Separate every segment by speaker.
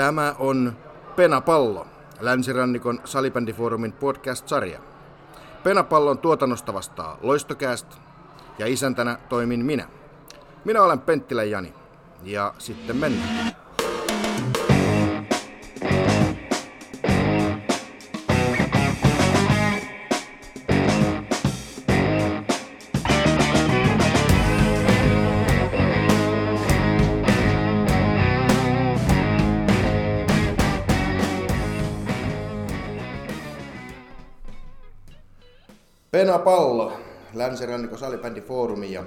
Speaker 1: Tämä on Penapallo, Länsirannikon salibändifoorumin podcast-sarja. Penapallon tuotannosta vastaa Loistokääst ja isäntänä toimin minä. Minä olen Penttilä Jani ja sitten mennään. Länsirannikon salibändifoorumi ja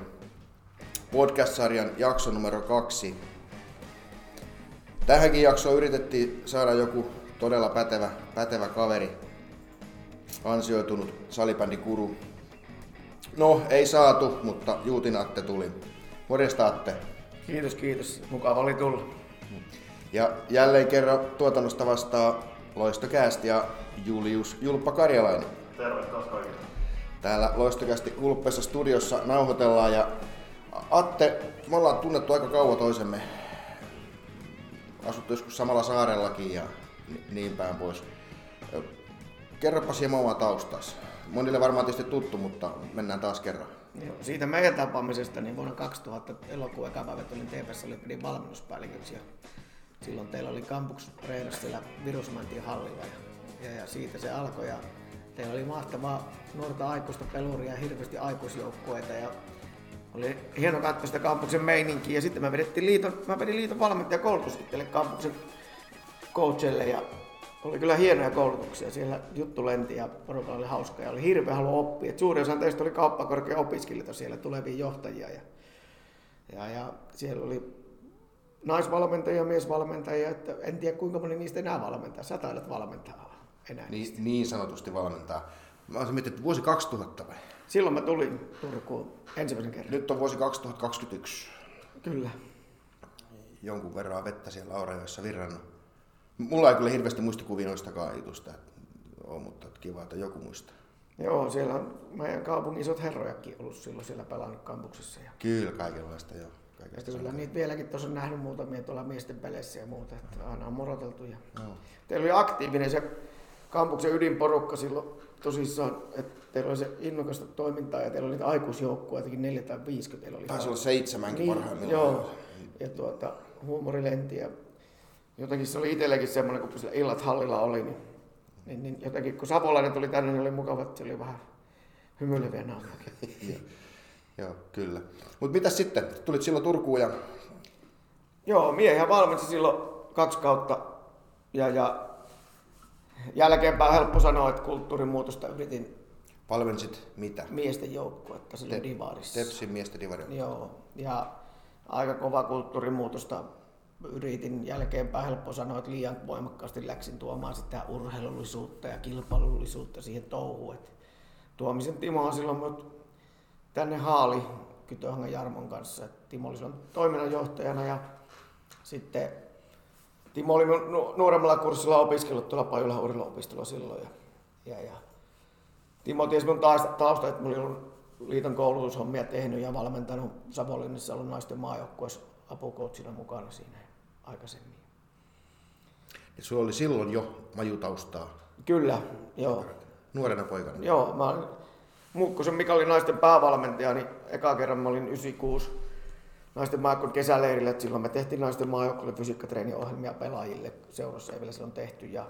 Speaker 1: podcast-sarjan jakso numero kaksi. Tähänkin jaksoon yritettiin saada joku todella pätevä, pätevä kaveri, ansioitunut salibändikuru. No, ei saatu, mutta Juutin Atte tuli. Morjesta Atte.
Speaker 2: Kiitos, kiitos. Mukava oli tulla.
Speaker 1: Ja jälleen kerran tuotannosta vastaa Loistokääst ja Julius Julppa Karjalainen.
Speaker 3: Terve taas kaikille.
Speaker 1: Täällä Loistokästi Ulppessa studiossa nauhoitellaan ja Atte, me ollaan tunnettu aika kauan toisemme. Asuttu joskus samalla saarellakin ja ni- niin päin pois. Kerropas hieman omaa taustas. Monille varmaan tietysti tuttu, mutta mennään taas kerran.
Speaker 2: Joo, siitä meidän tapaamisesta niin vuonna 2000 elokuun eka päivät olin TPS oli pidin valmennuspäälliköksi silloin teillä oli Campus Reinas siellä Virusmantien hallilla ja, ja, ja, siitä se alkoi ja teillä oli mahtavaa nuorta aikuista peluria ja hirveästi aikuisjoukkueita ja oli hieno katsoa sitä kampuksen meininkiä ja sitten mä vedettiin liiton, mä vedin liiton valmentajakoulutus itselle kampuksen coachille ja oli kyllä hienoja koulutuksia. Siellä juttu lenti ja porukalla oli hauska ja oli hirveä halu oppia. Et suurin osa teistä oli kauppakorkean opiskelijoita siellä, tulevia johtajia. Ja, ja, ja siellä oli naisvalmentajia ja miesvalmentajia, että en tiedä kuinka moni niistä enää valmentaa. Sä valmentaa enää.
Speaker 1: Niin, niin sanotusti valmentaa. Mä olisin miettinyt, että vuosi 2000 vai?
Speaker 2: Silloin mä tulin Turkuun ensimmäisen kerran.
Speaker 1: Nyt on vuosi 2021.
Speaker 2: Kyllä.
Speaker 1: Jonkun verran vettä siellä Aurajoessa virrannut. Mulla ei kyllä hirveästi muistikuvia noistakaan jutusta, on, mutta kiva, että joku muistaa.
Speaker 2: Joo, siellä on meidän kaupungin isot herrojakin ollut silloin siellä pelannut kampuksessa. Ja
Speaker 1: Kyllä, kaikenlaista joo. Kaikenlaista
Speaker 2: kyllä niitä vieläkin tuossa on nähnyt muutamia tuolla miesten peleissä ja muuta, että aina on moroteltu. Ja...
Speaker 1: Joo.
Speaker 2: Teillä oli aktiivinen se kampuksen ydinporukka silloin tosissaan, että teillä oli se innokasta toimintaa ja teillä oli niitä aikuisjoukkueitakin neljä tai viisi, kun teillä oli.
Speaker 1: Taisi olla seitsemänkin
Speaker 2: niin,
Speaker 1: parhaimmillaan.
Speaker 2: Joo, ja tuota, huumorilenti ja jotenkin se oli itselläkin semmoinen, kun sillä illat hallilla oli, niin, niin, niin jotenkin kun Savolainen tuli tänne, niin oli mukava, että se oli vähän hymyileviä naamakin.
Speaker 1: Joo, kyllä. Mutta mitä sitten? Tulit silloin Turkuun ja
Speaker 2: Joo, miehiä valmensi silloin kaksi kautta ja, ja jälkeenpäin on helppo sanoa, että kulttuurimuutosta yritin
Speaker 1: valmensit mitä?
Speaker 2: miesten joukkuetta silloin
Speaker 1: Te-
Speaker 2: Divarissa.
Speaker 1: Tepsin miesten divari.
Speaker 2: Joo, ja aika kova kulttuurimuutosta yritin jälkeenpäin helppo sanoa, että liian voimakkaasti läksin tuomaan sitä urheilullisuutta ja kilpailullisuutta siihen touhuun. Et Tuomisen Timo on silloin mut tänne haali Kytöhangan Jarmon kanssa. Et Timo oli silloin toiminnanjohtajana ja sitten Timo oli mun nu- nuoremmalla kurssilla opiskellut tuolla Pajulan urheiluopistolla silloin. Ja, ja, ja Timo tiesi mun taas- tausta, että mulla oli ollut liiton koulutushommia tehnyt ja valmentanut Savonlinnassa ollut naisten maajoukkueessa apukoutsina mukana siinä aikaisemmin.
Speaker 1: Ja sulla oli silloin jo majutaustaa
Speaker 2: Kyllä, joo.
Speaker 1: nuorena poikana.
Speaker 2: Joo, mä olin, Muukkosen Mika oli naisten päävalmentaja, niin eka kerran mä olin 96 naisten maajoukkueen kesäleirillä, että silloin me tehtiin naisten maajoukkueelle fysiikkatreeniohjelmia pelaajille, seurassa ei vielä silloin tehty. Ja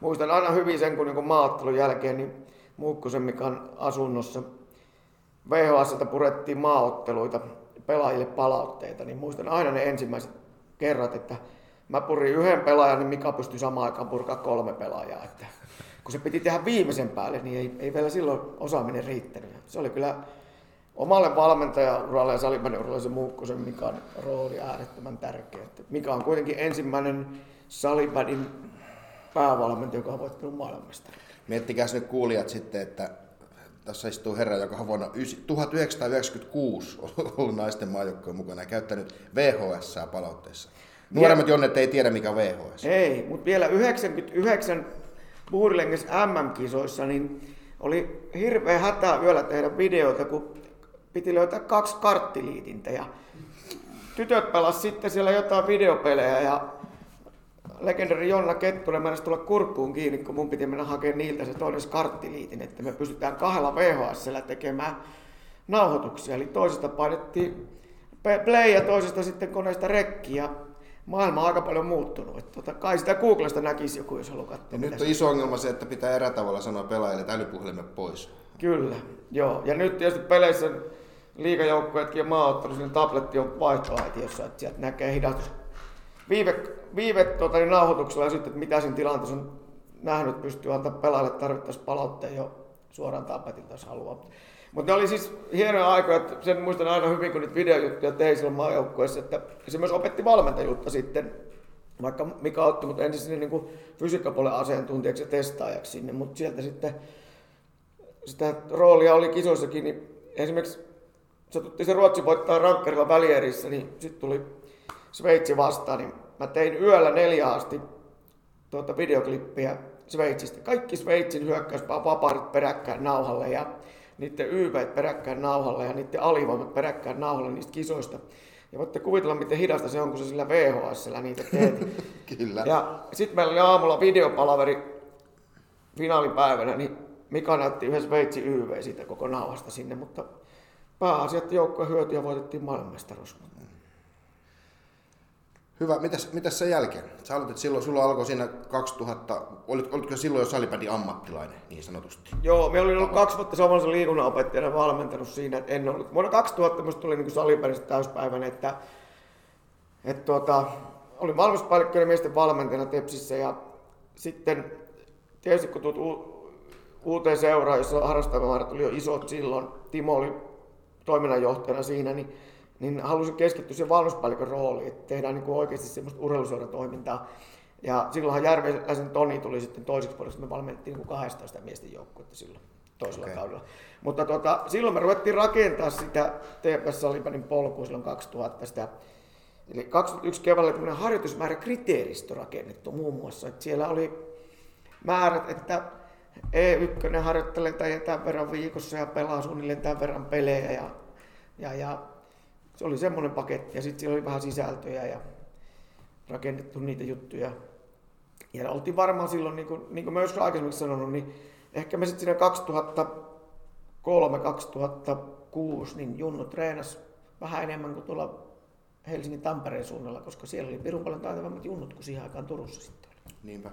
Speaker 2: muistan aina hyvin sen, kun niin maaottelun jälkeen niin Muukkosen Mikan asunnossa VHS purettiin maaotteluita pelaajille palautteita, niin muistan aina ne ensimmäiset kerrat, että mä purin yhden pelaajan, niin Mika pystyi samaan aikaan purkaa kolme pelaajaa. Että kun se piti tehdä viimeisen päälle, niin ei, ei vielä silloin osaaminen riittänyt. Se oli kyllä omalle valmentajauralle ja salibändiuralle se Muukkosen Mikan rooli äärettömän tärkeä. Että Mika on kuitenkin ensimmäinen salibändin päävalmentaja, joka on voittanut maailmanmestari.
Speaker 1: Miettikää nyt kuulijat sitten, että tässä istuu herra, joka on vuonna 1996 ollut naisten maajoukkojen mukana ja käyttänyt VHS palautteessa. Nuoremmat jonnet ei tiedä mikä on VHS.
Speaker 2: Ei, mutta vielä 99 Buurilenges MM-kisoissa niin oli hirveä hätä yöllä tehdä videoita, kun piti löytää kaksi karttiliitintä. Ja tytöt pelas sitten siellä jotain videopelejä ja legendari Jonna Kettunen mennä tulla kurkkuun kiinni, kun mun piti mennä hakemaan niiltä se toinen skarttiliitin, että me pystytään kahdella VHSllä tekemään nauhoituksia. Eli toisesta painettiin play ja toisesta sitten koneesta rekki ja maailma on aika paljon muuttunut. Että tota, kai sitä Googlesta näkisi joku, jos haluaa katsoa.
Speaker 1: Ja nyt on iso ongelma se, että pitää erä tavalla sanoa pelaajille, että älypuhelimet pois.
Speaker 2: Kyllä, joo. Ja nyt tietysti peleissä liikajoukkueetkin ja maaottelu, niin tabletti on vaihtoaitiossa, että sieltä näkee hidastus. Viive, viive tuota, niin nauhoituksella ja sitten, että mitä siinä tilanteessa on nähnyt, pystyy antaa pelaajalle tarvittaessa palautteen jo suoraan tapetilta, jos haluaa. Mutta ne oli siis hienoja aikoja, että sen muistan aina hyvin, kun niitä videojuttuja tein silloin maajoukkueessa, että se myös opetti valmentajuutta sitten, vaikka mikä otti, mutta ensin sinne niin fysiikkapuolen asiantuntijaksi ja testaajaksi sinne, mutta sieltä sitten sitä roolia oli kisoissakin, niin esimerkiksi satuttiin se Ruotsi voittaa rankkarilla välierissä, niin sitten tuli Sveitsi vastaan, niin mä tein yöllä neljä asti tuota videoklippiä Sveitsistä. Kaikki Sveitsin hyökkäysvaparit peräkkäin nauhalle ja niiden YV peräkkäin nauhalle ja niiden alivoimat peräkkäin nauhalle niistä kisoista. Ja voitte kuvitella, miten hidasta se on, kun se sillä VHS niitä teet.
Speaker 1: Kyllä.
Speaker 2: Ja sitten meillä oli aamulla videopalaveri finaalipäivänä, niin Mika näytti yhden Sveitsin YV siitä koko nauhasta sinne, mutta pääasiat joukkojen hyöty ja voitettiin maailmanmestaruus.
Speaker 1: Hyvä. Mitäs, mitäs sen jälkeen? Sä aloitit silloin, sulla alkoi siinä 2000, olit, olitko silloin jo salibändin ammattilainen niin sanotusti?
Speaker 2: Joo, me olin ollut kaksi vuotta suomalaisen liikunnanopettajana valmentanut siinä, että en ollut. Vuonna 2000 musta tuli niin salibändistä täyspäiväinen, että, että tuota, olin valmennuspäällikkönä miesten valmentajana Tepsissä ja sitten tietysti kun tulet u- uuteen seuraan, jossa harrastajamäärät oli jo isot silloin, Timo oli toiminnanjohtajana siinä, niin niin halusin keskittyä siihen valmennuspäällikön rooliin, että tehdään niin kuin oikeasti semmoista urheiluseuratoimintaa. Ja silloinhan Järveläisen Toni tuli sitten toiseksi puolesta, me valmennettiin niin kuin 12 miesten joukkuetta silloin toisella okay. kaudella. Mutta tota, silloin me ruvettiin rakentaa sitä TPS Salibanin polkua silloin 2000 sitä Eli 2001 keväällä tämmöinen harjoitusmäärä kriteeristö rakennettu muun muassa. Että siellä oli määrät, että E1 harjoittelee tämän verran viikossa ja pelaa suunnilleen tämän verran pelejä. Ja, ja, ja se oli semmoinen paketti ja sitten siellä oli vähän sisältöjä ja rakennettu niitä juttuja. Ja oltiin varmaan silloin, niin kuin, niin kuin mä joskus aikaisemmin sanonut, niin ehkä me sitten siinä 2003-2006 niin Junnu treenas vähän enemmän kuin tuolla Helsingin Tampereen suunnalla, koska siellä oli pirun paljon taitavammat junnut kuin siihen aikaan Turussa sitten.
Speaker 1: Niinpä.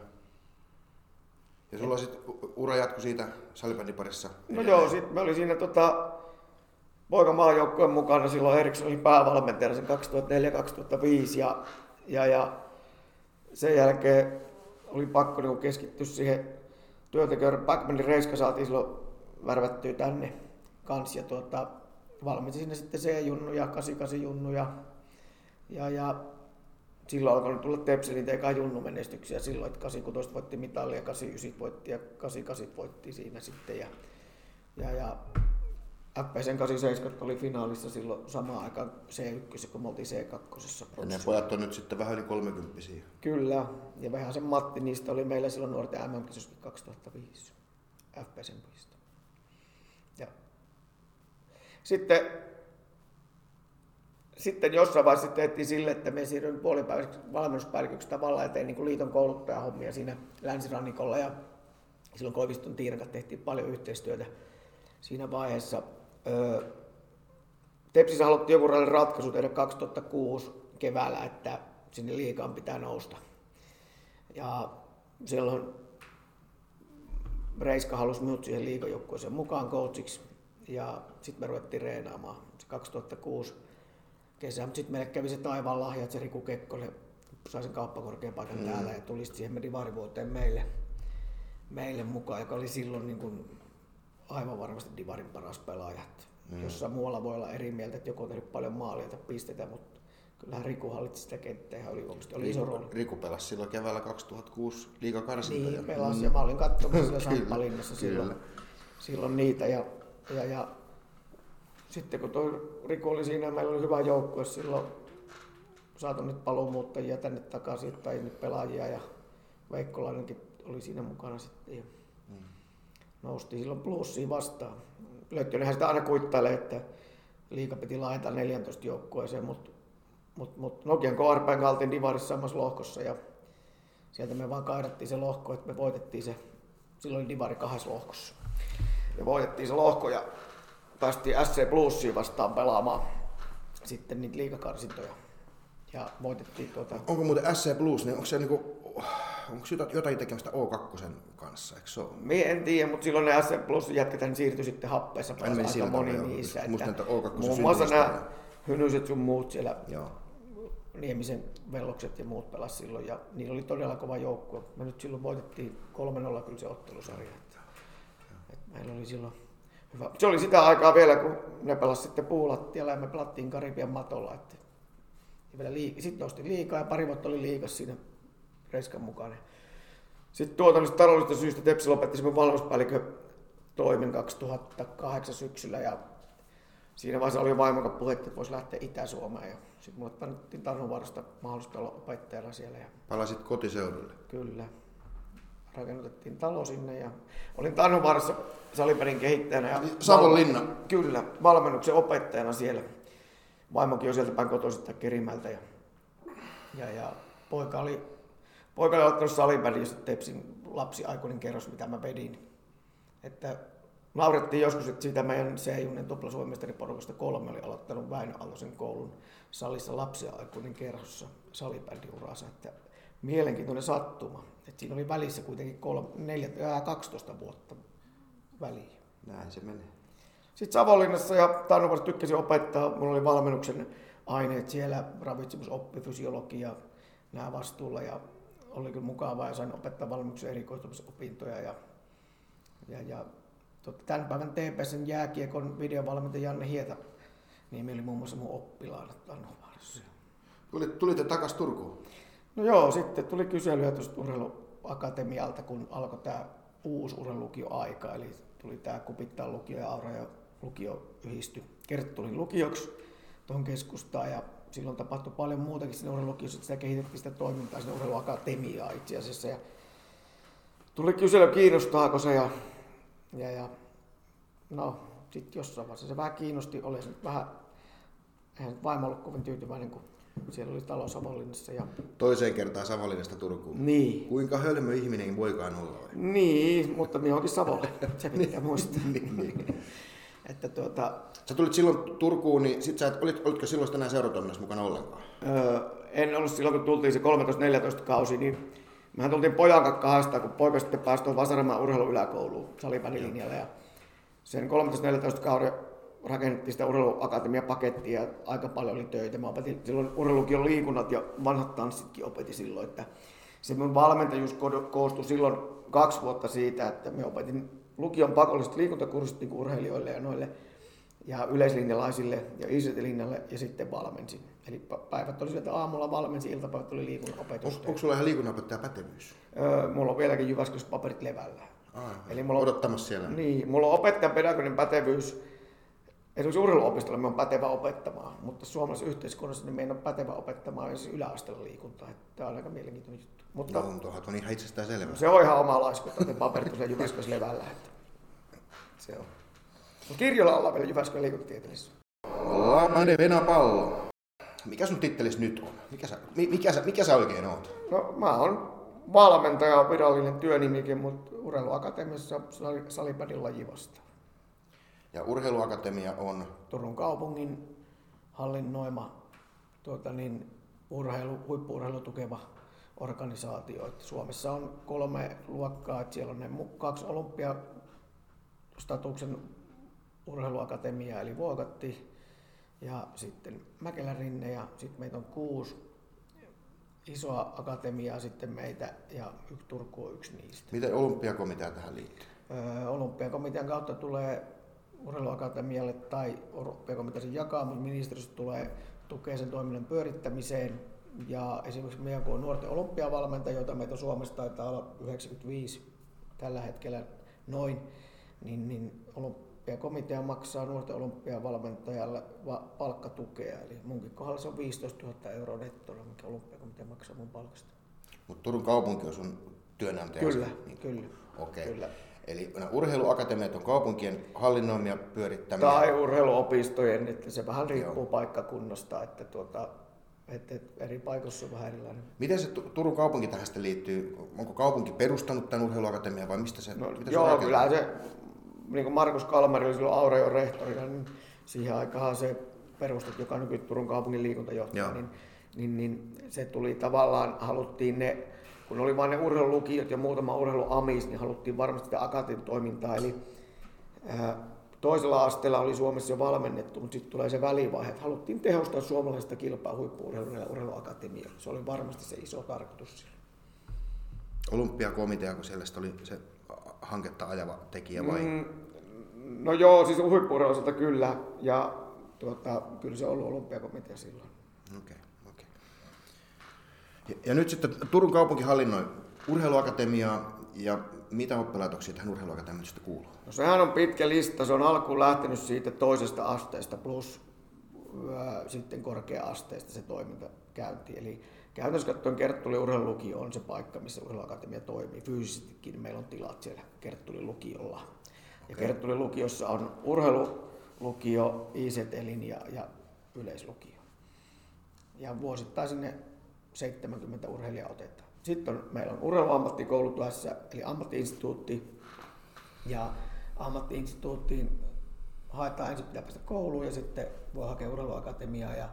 Speaker 1: Ja sulla sitten ura jatku siitä salibändin parissa?
Speaker 2: No joo, sitten me oli siinä tota, poikamaajoukkueen mukana silloin Eriksson oli päävalmentajana sen 2004-2005 ja, ja, ja sen jälkeen oli pakko niin keskittyä siihen työntekijöiden. Backmanin Reiska saatiin silloin värvättyä tänne kanssa ja tuota, valmensi sinne sitten C-junnu ja 88 junnu ja, ja, ja silloin alkoi tulla Tepselin eka junnu menestyksiä silloin, että 86 voitti mitallia, 89 voitti ja 88 voitti siinä sitten ja, ja, ja FPSn 87 oli finaalissa silloin samaan aikaan C1, kun me oltiin C2.
Speaker 1: Ja ne pojat on nyt sitten vähän yli 30
Speaker 2: Kyllä, ja vähän sen Matti, niistä oli meillä silloin nuorten mm 2005 FPSn pojista. Ja sitten, sitten jossain vaiheessa tehtiin sille, että me siirryin puolipäiväiseksi valmennuspäälliköksi tavallaan ja tein niin liiton kouluttajahommia siinä länsirannikolla ja silloin Koiviston Tiinan tehtiin paljon yhteistyötä siinä vaiheessa Tepsissä haluttiin joku ratkaisu tehdä 2006 keväällä, että sinne liikaan pitää nousta. Ja silloin Reiska halusi minut siihen liikajoukkueeseen mukaan coachiksi ja sitten me ruvettiin reenaamaan. Se 2006 kesä, mutta sitten meille kävi se taivaan lahja, että se Riku Kekkonen sai sen kauppakorkean paikan mm. täällä ja tuli siihen divarivuoteen meille, meille mukaan, joka oli silloin niin kuin aivan varmasti Divarin paras pelaaja. Mm. Jossain muualla voi olla eri mieltä, että joku on tehnyt paljon maalia tai pistetä, mutta kyllähän Riku hallitsi sitä kenttää ja oli, oli iso rooli.
Speaker 1: Riku pelasi silloin keväällä 2006 liigakarsintoja.
Speaker 2: Niin, pelasi mm. ja mä olin katsomassa Samppalinnassa silloin, silloin niitä. Ja, ja, ja sitten kun tuo Riku oli siinä, meillä oli hyvä joukkue silloin, saatu nyt paluumuuttajia tänne takaisin, tai nyt pelaajia ja Veikkolainenkin oli siinä mukana sitten. Ja mm. Noustiin silloin plussiin vastaan. Löttönenhän sitä aina kuittailee, että liika piti laajentaa 14 joukkueeseen, mutta mut, mut Nokian KRPn kaltiin divarissa samassa lohkossa ja sieltä me vaan kaidattiin se lohko, että me voitettiin se, silloin oli Divari kahdessa lohkossa. Ja voitettiin se lohko ja päästiin SC Plussiin vastaan pelaamaan sitten niitä liikakarsintoja. Ja voitettiin tuota...
Speaker 1: Onko muuten SC Plus, niin onko se niinku, onko jotain tekemistä O2 kanssa, eikö se ole?
Speaker 2: Mie en tiedä, mutta silloin ne SC Plus jätkät siirtyi sitten happeessa
Speaker 1: meni
Speaker 2: aika
Speaker 1: sillä
Speaker 2: moni
Speaker 1: tavalla, joo.
Speaker 2: niissä.
Speaker 1: Muistan, että O2
Speaker 2: muun muassa nämä hynyset sun muut siellä
Speaker 1: Joo.
Speaker 2: Niemisen vellokset ja muut pelas silloin ja niillä oli todella kova joukkue. Me nyt silloin voitettiin 3-0 kyllä se ottelusarja. Että, että meillä oli silloin hyvä. Se oli sitä aikaa vielä, kun ne pelas sitten puulattialla ja me pelattiin Karibian matolla. Että, vielä liik- sitten nousti liikaa ja pari vuotta oli liikas siinä Reiskan mukana. Sitten tuotannollisista taloudellisista syistä Tepsi lopetti sen valmennuspäällikön toimen 2008 syksyllä ja siinä vaiheessa oli vaimon puhetta, että voisi lähteä Itä-Suomeen. Ja sitten mulle annettiin Tarnuvaarasta mahdollisuus olla opettajana siellä. Ja
Speaker 1: Palasit kotiseudulle.
Speaker 2: kyllä, rakennutettiin talo sinne ja olin Tarnuvaarassa salipelin kehittäjänä. Ja
Speaker 1: Savonlinna.
Speaker 2: Kyllä, valmennuksen opettajana siellä. Vaimokin on sieltä päin kotoisin Kerimältä. Ja, ja, ja poika oli, poika oli ottanut salibändin, josta Tepsin lapsi aikuinen kerros, mitä mä vedin. Että naurettiin joskus, että siitä meidän C-junnen tuplasuomestariporukasta kolme oli aloittanut Väinö Aaltosen koulun salissa lapsi aikuinen kerhossa salibändiuransa. Että mielenkiintoinen sattuma. Että siinä oli välissä kuitenkin kolme, neljä, ää, 12 vuotta väliä.
Speaker 1: Näin se menee.
Speaker 2: Sitten Savonlinnassa ja Tarnuvarissa tykkäsin opettaa. Mulla oli valmennuksen aineet siellä, ravitsemusoppi, fysiologia, nämä vastuulla. Ja oli kyllä mukavaa ja sain opettaa valmennuksen erikoistumisopintoja. Ja, ja, ja totta, tämän päivän TPSn jääkiekon videovalmentaja Janne Hieta, niin oli muun muassa mun oppilaana Tarnuvarissa.
Speaker 1: Tulit, tulitte takas Turkuun.
Speaker 2: No joo, sitten tuli kyselyä tuosta urheiluakatemialta, kun alkoi tämä uusi urheilulukioaika, eli tuli tämä Kupittaa lukio ja Aura ja lukio yhdisty. Kerttu tuli lukioksi tuohon keskustaan ja silloin tapahtui paljon muutakin siinä urheilulukiossa, sitä kehitettiin sitä toimintaa sinne urheiluakatemiaa itse asiassa. Ja tuli kysely, kiinnostaako se ja, ja, ja no sitten jossain vaiheessa se vähän kiinnosti, oli se vähän, eihän vaimo ollut kovin tyytyväinen, kun siellä oli talo Savonlinnassa ja
Speaker 1: Toiseen kertaan Savonlinnasta Turkuun.
Speaker 2: niin,
Speaker 1: Kuinka hölmö ihminen voikaan olla? vai?
Speaker 2: Niin, mutta minä onkin Savolle. Se pitää muistaa.
Speaker 1: Niin,
Speaker 2: että tuota,
Speaker 1: Sä tulit silloin Turkuun, niin sit sä et, olit, olitko silloin enää seuratoiminnassa mukana ollenkaan?
Speaker 2: öö, en ollut silloin, kun tultiin se 13-14 kausi, niin mehän tultiin pojan kanssa kahdestaan, kun poika sitten pääsi tuon Vasaramaan urheiluyläkouluun salibändilinjalle. Ja sen 13-14 kauden rakennettiin sitä urheiluakatemiapakettia ja aika paljon oli töitä. Mä opetin silloin urheilukin liikunnat ja vanhat tanssitkin opetin silloin, että se mun valmentajuus ko- koostui silloin kaksi vuotta siitä, että me opetin lukion pakolliset liikuntakurssit niin urheilijoille ja noille ja yleislinjalaisille ja ICT-linjalle ja sitten valmensin. Eli päivät oli sieltä aamulla valmensin, iltapäivät oli liikunnan
Speaker 1: Onko,
Speaker 2: opetusta.
Speaker 1: onko sulla ihan liikunnanopettaja pätevyys?
Speaker 2: Öö, mulla on vieläkin Jyväskylässä paperit levällä.
Speaker 1: Aa,
Speaker 2: Eli mulla on-
Speaker 1: odottamassa siellä.
Speaker 2: Niin, mulla on opettajan pedagoginen pätevyys. Esimerkiksi urheiluopistolla mä oon pätevä opettamaan, mutta suomalaisessa yhteiskunnassa niin me en ole pätevä opettamaan edes yläasteella liikuntaa. Tämä on aika mielenkiintoinen juttu. Mutta
Speaker 1: No, tuohan on ihan itsestään selvä.
Speaker 2: se on ihan oma laiskuutta, että paperit on Jyväskylässä levällä. Että se on. Mutta kirjoilla ollaan vielä Jyväskylän liikuntatieteellisessä.
Speaker 1: Lamade Venapallo. Mikä sun tittelis nyt on? Mikä sä, mi- mikä sä, mikä sä oikein oot?
Speaker 2: No mä oon valmentaja, virallinen työnimikin, mutta urheiluakatemiassa sali- salibändin lajivasta.
Speaker 1: Ja urheiluakatemia on,
Speaker 2: Turun kaupungin hallinnoima tuota niin, urheilu, huippuurheilu tukeva organisaatio. Että Suomessa on kolme luokkaa, että siellä on ne kaksi olympiastatuksen urheiluakatemiaa, eli Vuokatti, ja sitten Mäkelän rinne, ja sitten meitä on kuusi isoa akatemiaa sitten meitä, ja yksi Turku on yksi niistä.
Speaker 1: miten olympiakomitea tähän liittyy?
Speaker 2: Öö, Olympiakomitean kautta tulee urheiluakatemialle tai olympiakomitea sen jakaa, mutta ministeriöstä tulee tukea sen toiminnan pyörittämiseen. Ja esimerkiksi meidän kun on nuorten olympiavalmentaja, joita meitä Suomessa taitaa olla 95 tällä hetkellä noin, niin, niin olympiakomitea maksaa nuorten olympiavalmentajalle va- palkkatukea. Eli munkin kohdalla se on 15 000 euroa nettona, mikä olympiakomitea maksaa mun palkasta.
Speaker 1: Mutta Turun kaupunki on sun työnantaja.
Speaker 2: Kyllä,
Speaker 1: Niin.
Speaker 2: kyllä.
Speaker 1: Okei.
Speaker 2: Kyllä.
Speaker 1: Eli nämä urheiluakatemiat on kaupunkien hallinnoimia pyörittämiä.
Speaker 2: Tai urheiluopistojen, että se vähän riippuu paikkakunnasta, että tuota, Et, et eri paikoissa on vähän erilainen.
Speaker 1: Miten se Turun kaupunki tähän sitten liittyy? Onko kaupunki perustanut tämän urheiluakatemian vai mistä se?
Speaker 2: No,
Speaker 1: miten
Speaker 2: joo,
Speaker 1: se
Speaker 2: kyllä se, niin kuin Markus Kalmari oli silloin Aureon rehtorina, niin siihen aikaan se perustet, joka on Turun kaupungin liikuntajohtaja, niin, niin, niin, se tuli tavallaan, haluttiin ne, kun oli vain ne urheilulukiot ja muutama urheiluamis, niin haluttiin varmasti sitä akatin toimintaa, eli toisella asteella oli Suomessa jo valmennettu, mutta sitten tulee se välivaihe, että haluttiin tehostaa suomalaista kilpaa huippu-urheilun ja urheiluakatemialla. Se oli varmasti se iso tarkoitus siellä.
Speaker 1: Olympiakomitea, kun siellä oli se hanketta ajava tekijä vai? Mm,
Speaker 2: no joo, siis huippu kyllä. Ja tuota, kyllä se on ollut olympiakomitea silloin.
Speaker 1: Okay. Ja, nyt sitten Turun kaupunki hallinnoi urheiluakatemiaa ja mitä oppilaitoksia tähän urheiluakatemiaan kuuluu?
Speaker 2: No sehän on pitkä lista. Se on alkuun lähtenyt siitä toisesta asteesta plus ää, sitten korkea-asteesta se toiminta käynti. Eli käytännössä katsoen Kerttuli urheilulukio on se paikka, missä urheiluakatemia toimii. Fyysisestikin meillä on tilat siellä Kerttuli lukiolla. Ja okay. Kerttuli lukiossa on urheilulukio, ICT-linja ja yleislukio. Ja vuosittain sinne 70 urheilijaa otetaan. Sitten on, meillä on urheiluammattikoulu tuossa, eli ammattiinstituutti. Ja ammattiinstituuttiin haetaan ensin pitää päästä kouluun ja sitten voi hakea urheiluakatemiaa ja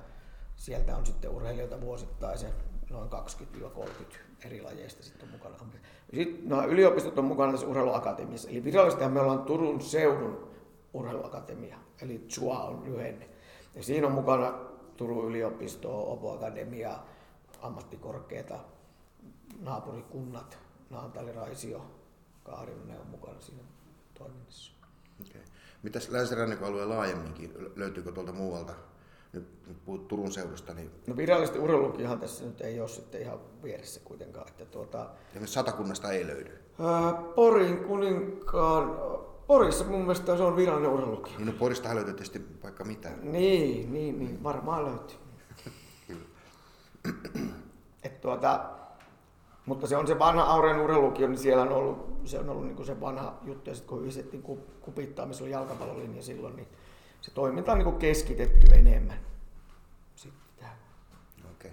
Speaker 2: sieltä on sitten urheilijoita vuosittain noin 20-30 eri lajeista sitten on mukana. Sitten no, yliopistot on mukana tässä urheiluakatemiassa. Eli virallisesti me ollaan Turun seudun urheiluakatemia, eli TSUA on lyhenne. Ja siinä on mukana Turun yliopisto, Opo Akademia, ammattikorkeata, naapurikunnat, Naantali, Raisio, Kaarinen on mukana siinä toiminnassa.
Speaker 1: Okay. Mitäs länsirannikon alueen laajemminkin, löytyykö tuolta muualta, nyt, nyt puhut Turun seudusta, niin...
Speaker 2: No virallisesti urheilukihan tässä nyt ei ole sitten ihan vieressä kuitenkaan, että tuota...
Speaker 1: Ja satakunnasta ei löydy?
Speaker 2: Ää, Porin kuninkaan, Porissa mun mielestä se on virallinen urheiluki.
Speaker 1: Niin no Poristahan löytyy tietysti vaikka mitä.
Speaker 2: Niin, niin, niin varmaan löytyy. Että tuota, mutta se on se vanha Aureen urheilukio, niin siellä on ollut, se on ollut niin se vanha juttu. Ja sitten kun yhdistettiin kupittaa, missä oli jalkapallolinja silloin, niin se toiminta on niin keskitetty enemmän. Sitten.
Speaker 1: Okei.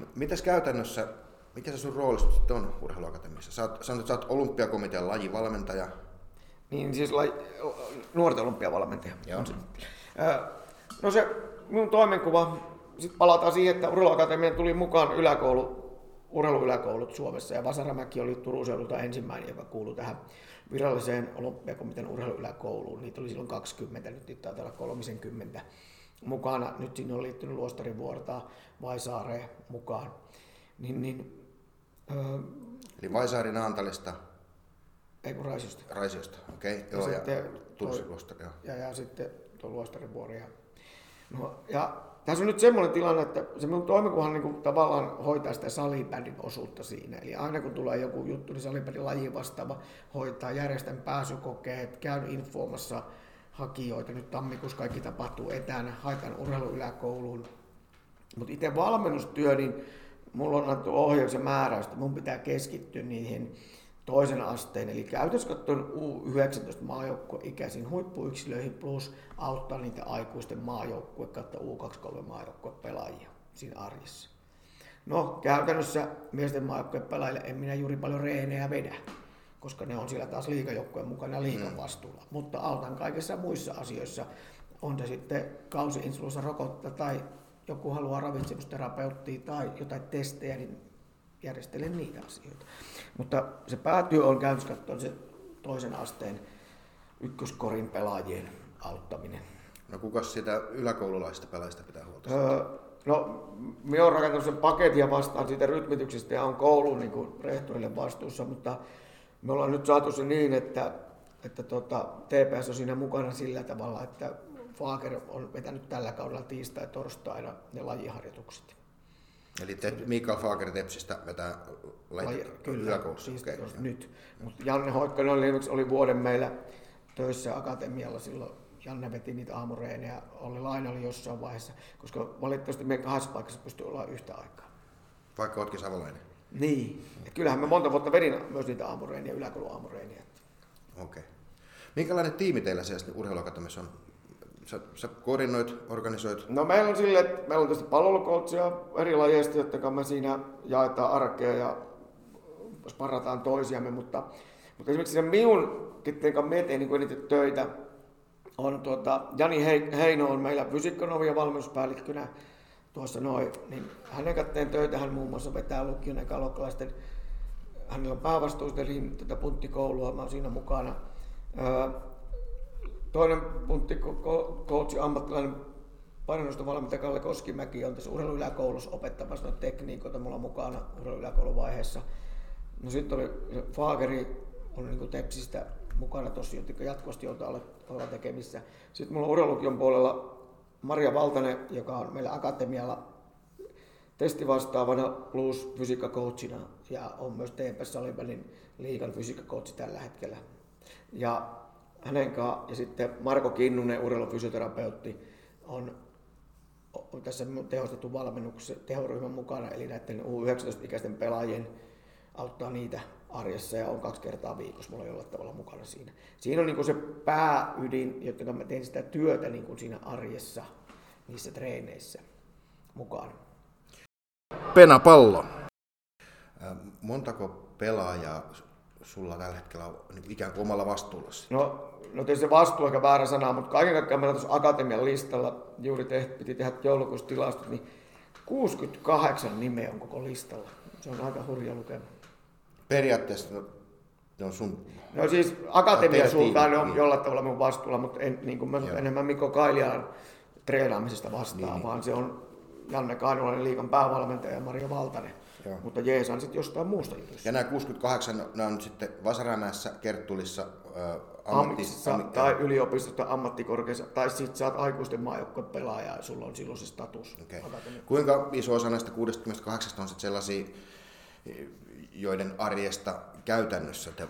Speaker 1: No, mitäs käytännössä, mikä se sun rooli sitten on urheiluakatemiassa? Sä oot, sanot, että sä oot olympiakomitean lajivalmentaja.
Speaker 2: Niin, siis laji, nuorten olympiavalmentaja.
Speaker 1: Joo.
Speaker 2: No se minun toimenkuva, sitten palataan siihen, että urheiluakatemian tuli mukaan yläkoulu urheiluyläkoulut Suomessa ja Vasaramäki oli Turun seudulta ensimmäinen, joka kuului tähän viralliseen olympiakomitean urheiluyläkouluun. Niitä oli silloin 20, nyt niitä taitaa olla 30 mukana. Nyt sinne on liittynyt Luostarin vuorta Vaisaare mukaan. Niin, niin,
Speaker 1: öö, Eli Vaisaari Naantalista?
Speaker 2: Ei kun Raisiosta.
Speaker 1: Raisiosta, okei. Okay. Joo, ja, ja, toi,
Speaker 2: ja, ja sitten tuo Luostarin vuori. Ja, no, ja tässä on nyt semmoinen tilanne, että se minun toimikuhan niin kuin tavallaan hoitaa sitä salibändin osuutta siinä. Eli aina kun tulee joku juttu, niin salibändin laji vastaava hoitaa, järjestän pääsykokeet, käyn infoamassa hakijoita. Nyt tammikuussa kaikki tapahtuu etänä, haetaan urheiluyläkouluun. Mutta itse valmennustyö, niin mulla on annettu ohjaus ja määräys, että mun pitää keskittyä niihin toisen asteen, eli käytössä katsoen U19 maajoukkueikäisiin huippuyksilöihin plus auttaa niitä aikuisten maajoukkue kautta U23 maajoukkue pelaajia siinä arjessa. No käytännössä miesten maajoukkueen pelaajille en minä juuri paljon reenejä vedä, koska ne on siellä taas liikajoukkueen mukana liikan mm. vastuulla. Mm. Mutta autan kaikissa muissa asioissa. On se sitten kausi rokottaa tai joku haluaa ravitsemusterapeuttia tai jotain testejä, niin järjestelen niitä asioita. Mutta se päätyö on katsoa se toisen asteen ykköskorin pelaajien auttaminen.
Speaker 1: No kuka sitä yläkoululaista pelaajista pitää huolta?
Speaker 2: Öö, no, minä olen rakentanut sen paketin vastaan siitä rytmityksestä ja on koulun niin kuin rehtorille vastuussa, mutta me ollaan nyt saatu se niin, että, että tota, TPS on siinä mukana sillä tavalla, että Faaker on vetänyt tällä kaudella tiistai torstaina ne lajiharjoitukset.
Speaker 1: Eli te, Mikael Fager Tepsistä vetää
Speaker 2: Laji, Kyllä, siis okay. nyt. Mutta Janne Hoikkanen oli, oli vuoden meillä töissä akatemialla silloin. Janne veti niitä aamureeneja, oli Laina oli jossain vaiheessa, koska valitettavasti meidän kahdessa paikassa pystyy olla yhtä aikaa.
Speaker 1: Vaikka oletkin savolainen?
Speaker 2: Niin. Et kyllähän me monta vuotta vedin myös niitä aamureeniä, yläkouluaamureeniä.
Speaker 1: Okei. Okay. Minkälainen tiimi teillä siellä urheiluakatemiassa on? Sä, sä koordinoit, organisoit?
Speaker 2: No meillä on silleen, että meillä on tietysti palvelukoutsia eri lajeista, jotka me siinä jaetaan arkea ja sparrataan toisiamme, mutta, mutta esimerkiksi se minun, kanssa me teen niin eniten töitä, on tuota, Jani Heino on meillä fysiikkonovi ja valmennuspäällikkönä tuossa noin, niin hänen katteen töitä hän muun muassa vetää lukion ja kalokkalaisten, hänellä on päävastuu eli tätä punttikoulua, mä oon siinä mukana. Toinen puntti coachi ammattilainen painonnostovalmentaja Kalle Koskimäki on tässä urheiluyläkoulussa opettamassa noita tekniikoita mulla mukana urheiluyläkouluvaiheessa. No sitten oli Faageri, on niin kuin Tepsistä mukana tosi, jotka jatkuvasti joutuu olla tekemissä. Sitten mulla on urheilukion puolella Maria Valtanen, joka on meillä akatemialla testivastaavana plus fysiikkacoachina ja on myös TPS Salibanin liigan fysiikkacoachi tällä hetkellä. Ja hänen kanssa, ja sitten Marko Kinnunen, urheilufysioterapeutti, on, on tässä tehostettu valmennuksen tehoryhmän mukana, eli näiden U19-ikäisten pelaajien auttaa niitä arjessa ja on kaksi kertaa viikossa mulla jollain tavalla mukana siinä. Siinä on niin se pääydin, jotta mä teen sitä työtä niin kuin siinä arjessa, niissä treeneissä mukaan.
Speaker 1: Penapallo. Montako pelaajaa sulla tällä hetkellä on niin ikään kuin omalla vastuullasi?
Speaker 2: No, no tietysti se vastuu aika väärä sana, mutta kaiken kaikkiaan meillä tuossa akatemian listalla juuri tehty, piti tehdä joulukuussa tilastot, niin 68 nimeä on koko listalla. Se on aika hurja lukema
Speaker 1: periaatteessa no, ne on sun...
Speaker 2: No siis akatemian suuntaan ne on niin. jollain tavalla mun vastuulla, mutta en, niin kuin mä Joo. enemmän Mikko Kailian treenaamisesta vastaan, niin. vaan se on Janne Kainulainen liikan päävalmentaja ja Maria Valtanen. Joo. Mutta Jeesan sitten jostain muusta jutusta.
Speaker 1: Ja nämä 68, nämä on sitten Vasaramäessä, Kerttulissa,
Speaker 2: äh, ammatti, ammatti, tai yliopistosta, ammattikorkeassa, tai sitten sä oot aikuisten maajoukkojen pelaaja ja sulla on silloin se status. Okay.
Speaker 1: Kuinka iso osa näistä 68 on sitten sellaisia joiden arjesta käytännössä te,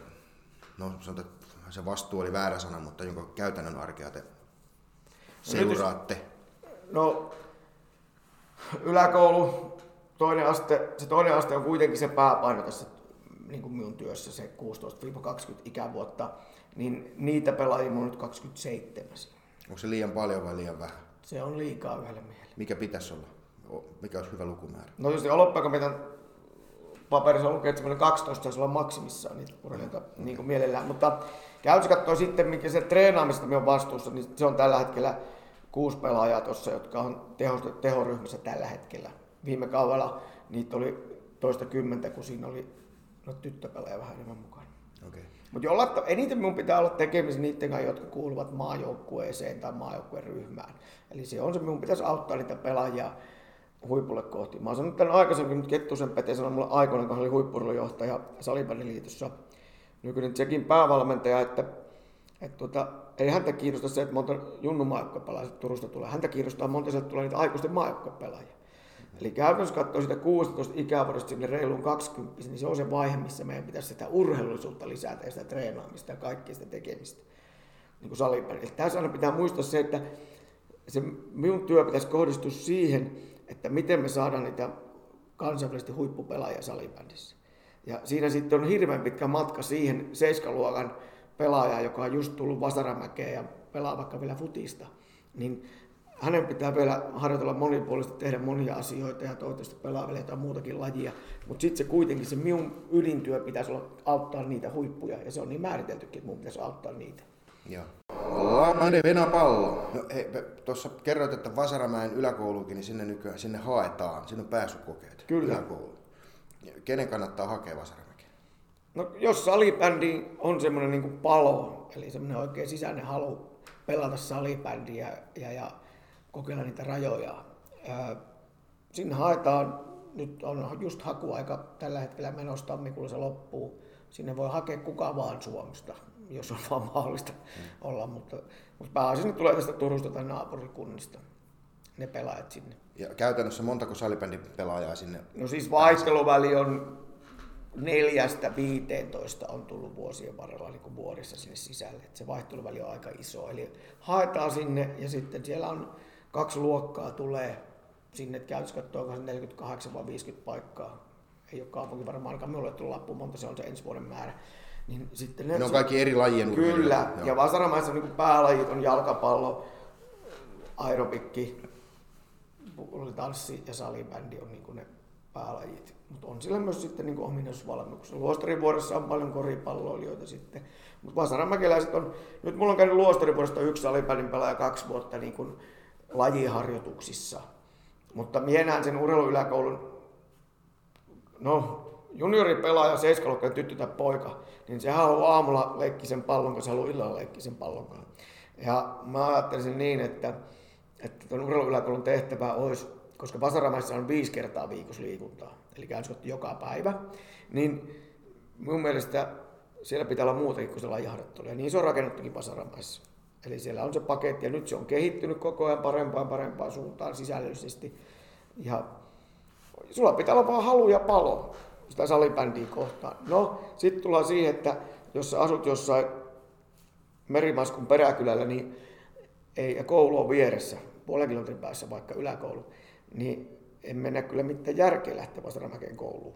Speaker 1: no sanotaan, se vastuu oli väärä sana, mutta jonka käytännön arkea te no seuraatte?
Speaker 2: No, yläkoulu, toinen aste, se toinen aste on kuitenkin se pääpaino tässä niin kuin minun työssä, se 16-20 ikävuotta, niin niitä pelaajia on nyt 27.
Speaker 1: Onko se liian paljon vai liian vähän?
Speaker 2: Se on liikaa yhdelle miehelle.
Speaker 1: Mikä pitäisi olla? Mikä olisi hyvä lukumäärä?
Speaker 2: No tietysti oloppaikomitan paperissa lukee, että 12 saisi olla maksimissaan niitä urheilijoita niin kuin mielellään. Mutta käytössä katsoo sitten, mikä se treenaamista me on vastuussa, niin se on tällä hetkellä kuusi pelaajaa tuossa, jotka on teho, tehoryhmässä tällä hetkellä. Viime kaudella niitä oli toista kymmentä, kun siinä oli no, tyttöpelaaja vähän enemmän mukana. Okay. Mutta eniten minun pitää olla tekemisissä niiden kanssa, jotka kuuluvat maajoukkueeseen tai maajoukkueen ryhmään. Eli se on se, minun pitäisi auttaa niitä pelaajia huipulle kohti. Mä oon sanonut tämän aikaisemmin, mutta Kettusen Pete sanoi mulle aikoina, kun hän oli huippurheilujohtaja Salibandiliitossa, nykyinen Tsekin päävalmentaja, että, että tuota, ei häntä kiinnosta se, että monta junnu Turusta tulee. Häntä kiinnostaa monta sieltä tulee niitä aikuisten maajoukkuepelaajia. Eli käytännössä katsoo sitä 16 ikävuodesta sinne reiluun 20, niin se on se vaihe, missä meidän pitäisi sitä urheilullisuutta lisätä ja sitä treenaamista ja kaikkea sitä tekemistä niin kuin salibändillä. Tässä aina pitää muistaa se, että se minun työ pitäisi kohdistua siihen, että miten me saadaan niitä kansainvälisesti huippupelaajia salibändissä. Ja siinä sitten on hirveän pitkä matka siihen seiskaluokan pelaajaan, joka on just tullut Vasaramäkeen ja pelaa vaikka vielä futista. Niin hänen pitää vielä harjoitella monipuolisesti, tehdä monia asioita ja toivottavasti pelaa vielä jotain muutakin lajia. Mutta sitten se kuitenkin, se minun ydintyö pitäisi olla auttaa niitä huippuja ja se on niin määriteltykin, että minun pitäisi auttaa niitä.
Speaker 1: Joo. Lamade Venapallo. No, tuossa kerroit, että Vasaramäen yläkoulukin, niin sinne nykyään sinne haetaan. Sinne on pääsykokeet.
Speaker 2: Kyllä. Yläkoulu.
Speaker 1: Kenen kannattaa hakea Vasaramäki?
Speaker 2: No, jos salibändi on semmoinen niin palo, eli semmoinen oikein sisäinen halu pelata salibändiä ja, ja kokeilla niitä rajoja. Sinne haetaan, nyt on just hakuaika tällä hetkellä menossa tammikuulla se loppuu. Sinne voi hakea kuka vaan Suomesta jos on vaan mahdollista mm. olla, mutta, mutta pääasiassa tulee tästä Turusta tai naapurikunnista ne pelaajat sinne.
Speaker 1: Ja käytännössä montako salibändin pelaajaa sinne?
Speaker 2: No siis vaihteluväli on neljästä 15 on tullut vuosien varrella niin kuin vuodessa sinne sisälle. Et se vaihteluväli on aika iso. Eli haetaan sinne ja sitten siellä on kaksi luokkaa tulee sinne, että käytössä katsoa 48 vai 50 paikkaa. Ei ole kaupunki varmaan ainakaan minulle tullut lappu, monta se on se ensi vuoden määrä.
Speaker 1: Niin sitten ne, ne on kaikki eri lajien
Speaker 2: Kyllä, ja Vasaramaissa niin päälajit on jalkapallo, aerobikki, tanssi ja salibändi on niin ne päälajit. Mutta on sillä myös sitten niin ominaisuusvalmennuksia. Luostarivuodessa on paljon koripalloilijoita sitten. Mutta Vasaramäkeläiset on, nyt mulla on käynyt Luostarivuodesta yksi salibändin pelaaja kaksi vuotta niin kuin lajiharjoituksissa. Mutta mienään sen urheiluyläkoulun, no junioripelaaja, seiskaluokkainen tyttö tai poika, niin sehän haluaa aamulla leikki sen pallon, kun se haluaa illalla leikki sen pallon. Ja mä ajattelisin niin, että, että tuon urheiluyläkoulun tehtävä olisi, koska Vasaramaissa on viisi kertaa viikossa liikuntaa, eli käynnissä joka päivä, niin mun mielestä siellä pitää olla muutakin kuin se lajiharjoittelu. Ja niin se on rakennettukin Pasaramaissa. Eli siellä on se paketti ja nyt se on kehittynyt koko ajan parempaan parempaan suuntaan sisällöllisesti. Ja sulla pitää olla vaan halu ja palo sitä salibändiä kohtaan. No, sitten tullaan siihen, että jos sä asut jossain Merimaskun peräkylällä, niin ei, ja koulu on vieressä, puolen kilometrin päässä vaikka yläkoulu, niin en mennä kyllä mitään järkeä lähteä Vastaramäkeen kouluun.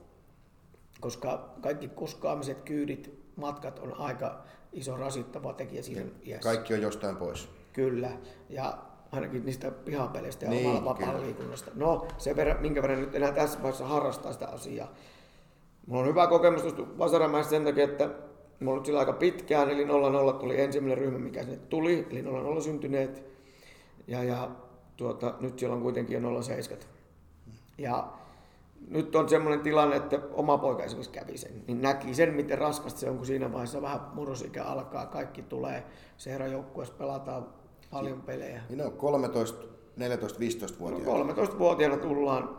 Speaker 2: Koska kaikki kuskaamiset, kyydit, matkat on aika iso rasittava tekijä siinä ja
Speaker 1: iässä. Kaikki on jostain pois.
Speaker 2: Kyllä, ja ainakin niistä pihapeleistä ja niin, omalla vapaan liikunnasta. No, se verran, minkä verran nyt enää tässä vaiheessa harrastaa sitä asiaa. Mulla on hyvä kokemus tuosta Vasaramäessä sen takia, että mulla on sillä aika pitkään, eli 00 tuli ensimmäinen ryhmä, mikä sinne tuli, eli 00 syntyneet. Ja, ja tuota, nyt siellä on kuitenkin jo 07. Ja nyt on semmoinen tilanne, että oma poika esimerkiksi kävi sen, niin näki sen, miten raskasta se on, kun siinä vaiheessa vähän murrosikä alkaa, kaikki tulee, seurajoukkueessa pelataan paljon pelejä.
Speaker 1: Niin on 13, 14, 15 vuotiaana.
Speaker 2: No 13 vuotiaana tullaan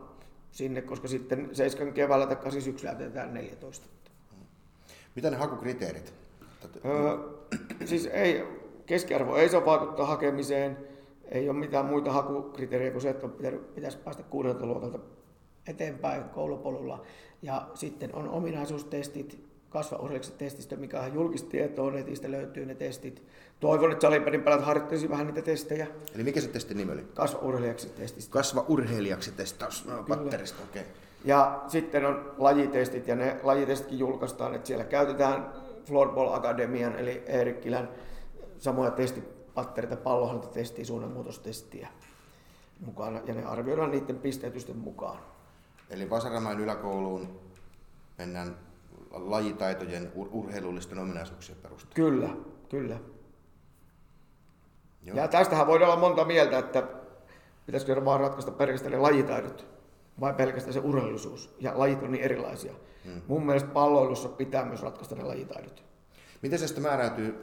Speaker 2: sinne, koska sitten 7 keväällä tai 8 syksyllä jätetään 14.
Speaker 1: Mitä ne hakukriteerit?
Speaker 2: Öö, siis ei, keskiarvo ei saa vaikuttaa hakemiseen, ei ole mitään muita hakukriteerejä kuin se, että pitäisi päästä kuudelta luokalta eteenpäin koulupolulla. Ja sitten on ominaisuustestit, kasvaurheilijaksi testistä, mikä on julkista tietoa, netistä löytyy ne testit. Toivon, että salipelin pelät harjoittaisi vähän niitä testejä.
Speaker 1: Eli mikä se testin nimi oli?
Speaker 2: Kasvaurheilijaksi testistä.
Speaker 1: Kasvaurheilijaksi testaus, no, patterista, okei. Okay.
Speaker 2: Ja sitten on lajitestit, ja ne lajitestitkin julkaistaan, että siellä käytetään Floorball Akademian, eli Eerikkilän samoja testipattereita, pallohallintatestiä, suunnanmuutostestiä mukana, ja ne arvioidaan niiden pisteytysten mukaan.
Speaker 1: Eli Vasaramäen yläkouluun mennään lajitaitojen ur- urheilullisten ominaisuuksien perusteella.
Speaker 2: Kyllä, kyllä. Joo. Ja tästähän voidaan olla monta mieltä, että pitäisikö vaan ratkaista pelkästään ne lajitaidot vai pelkästään se urheilullisuus. Ja lajit on niin erilaisia. Hmm. Mun mielestä palloilussa pitää myös ratkaista ne lajitaidot.
Speaker 1: Miten se sitten määräytyy,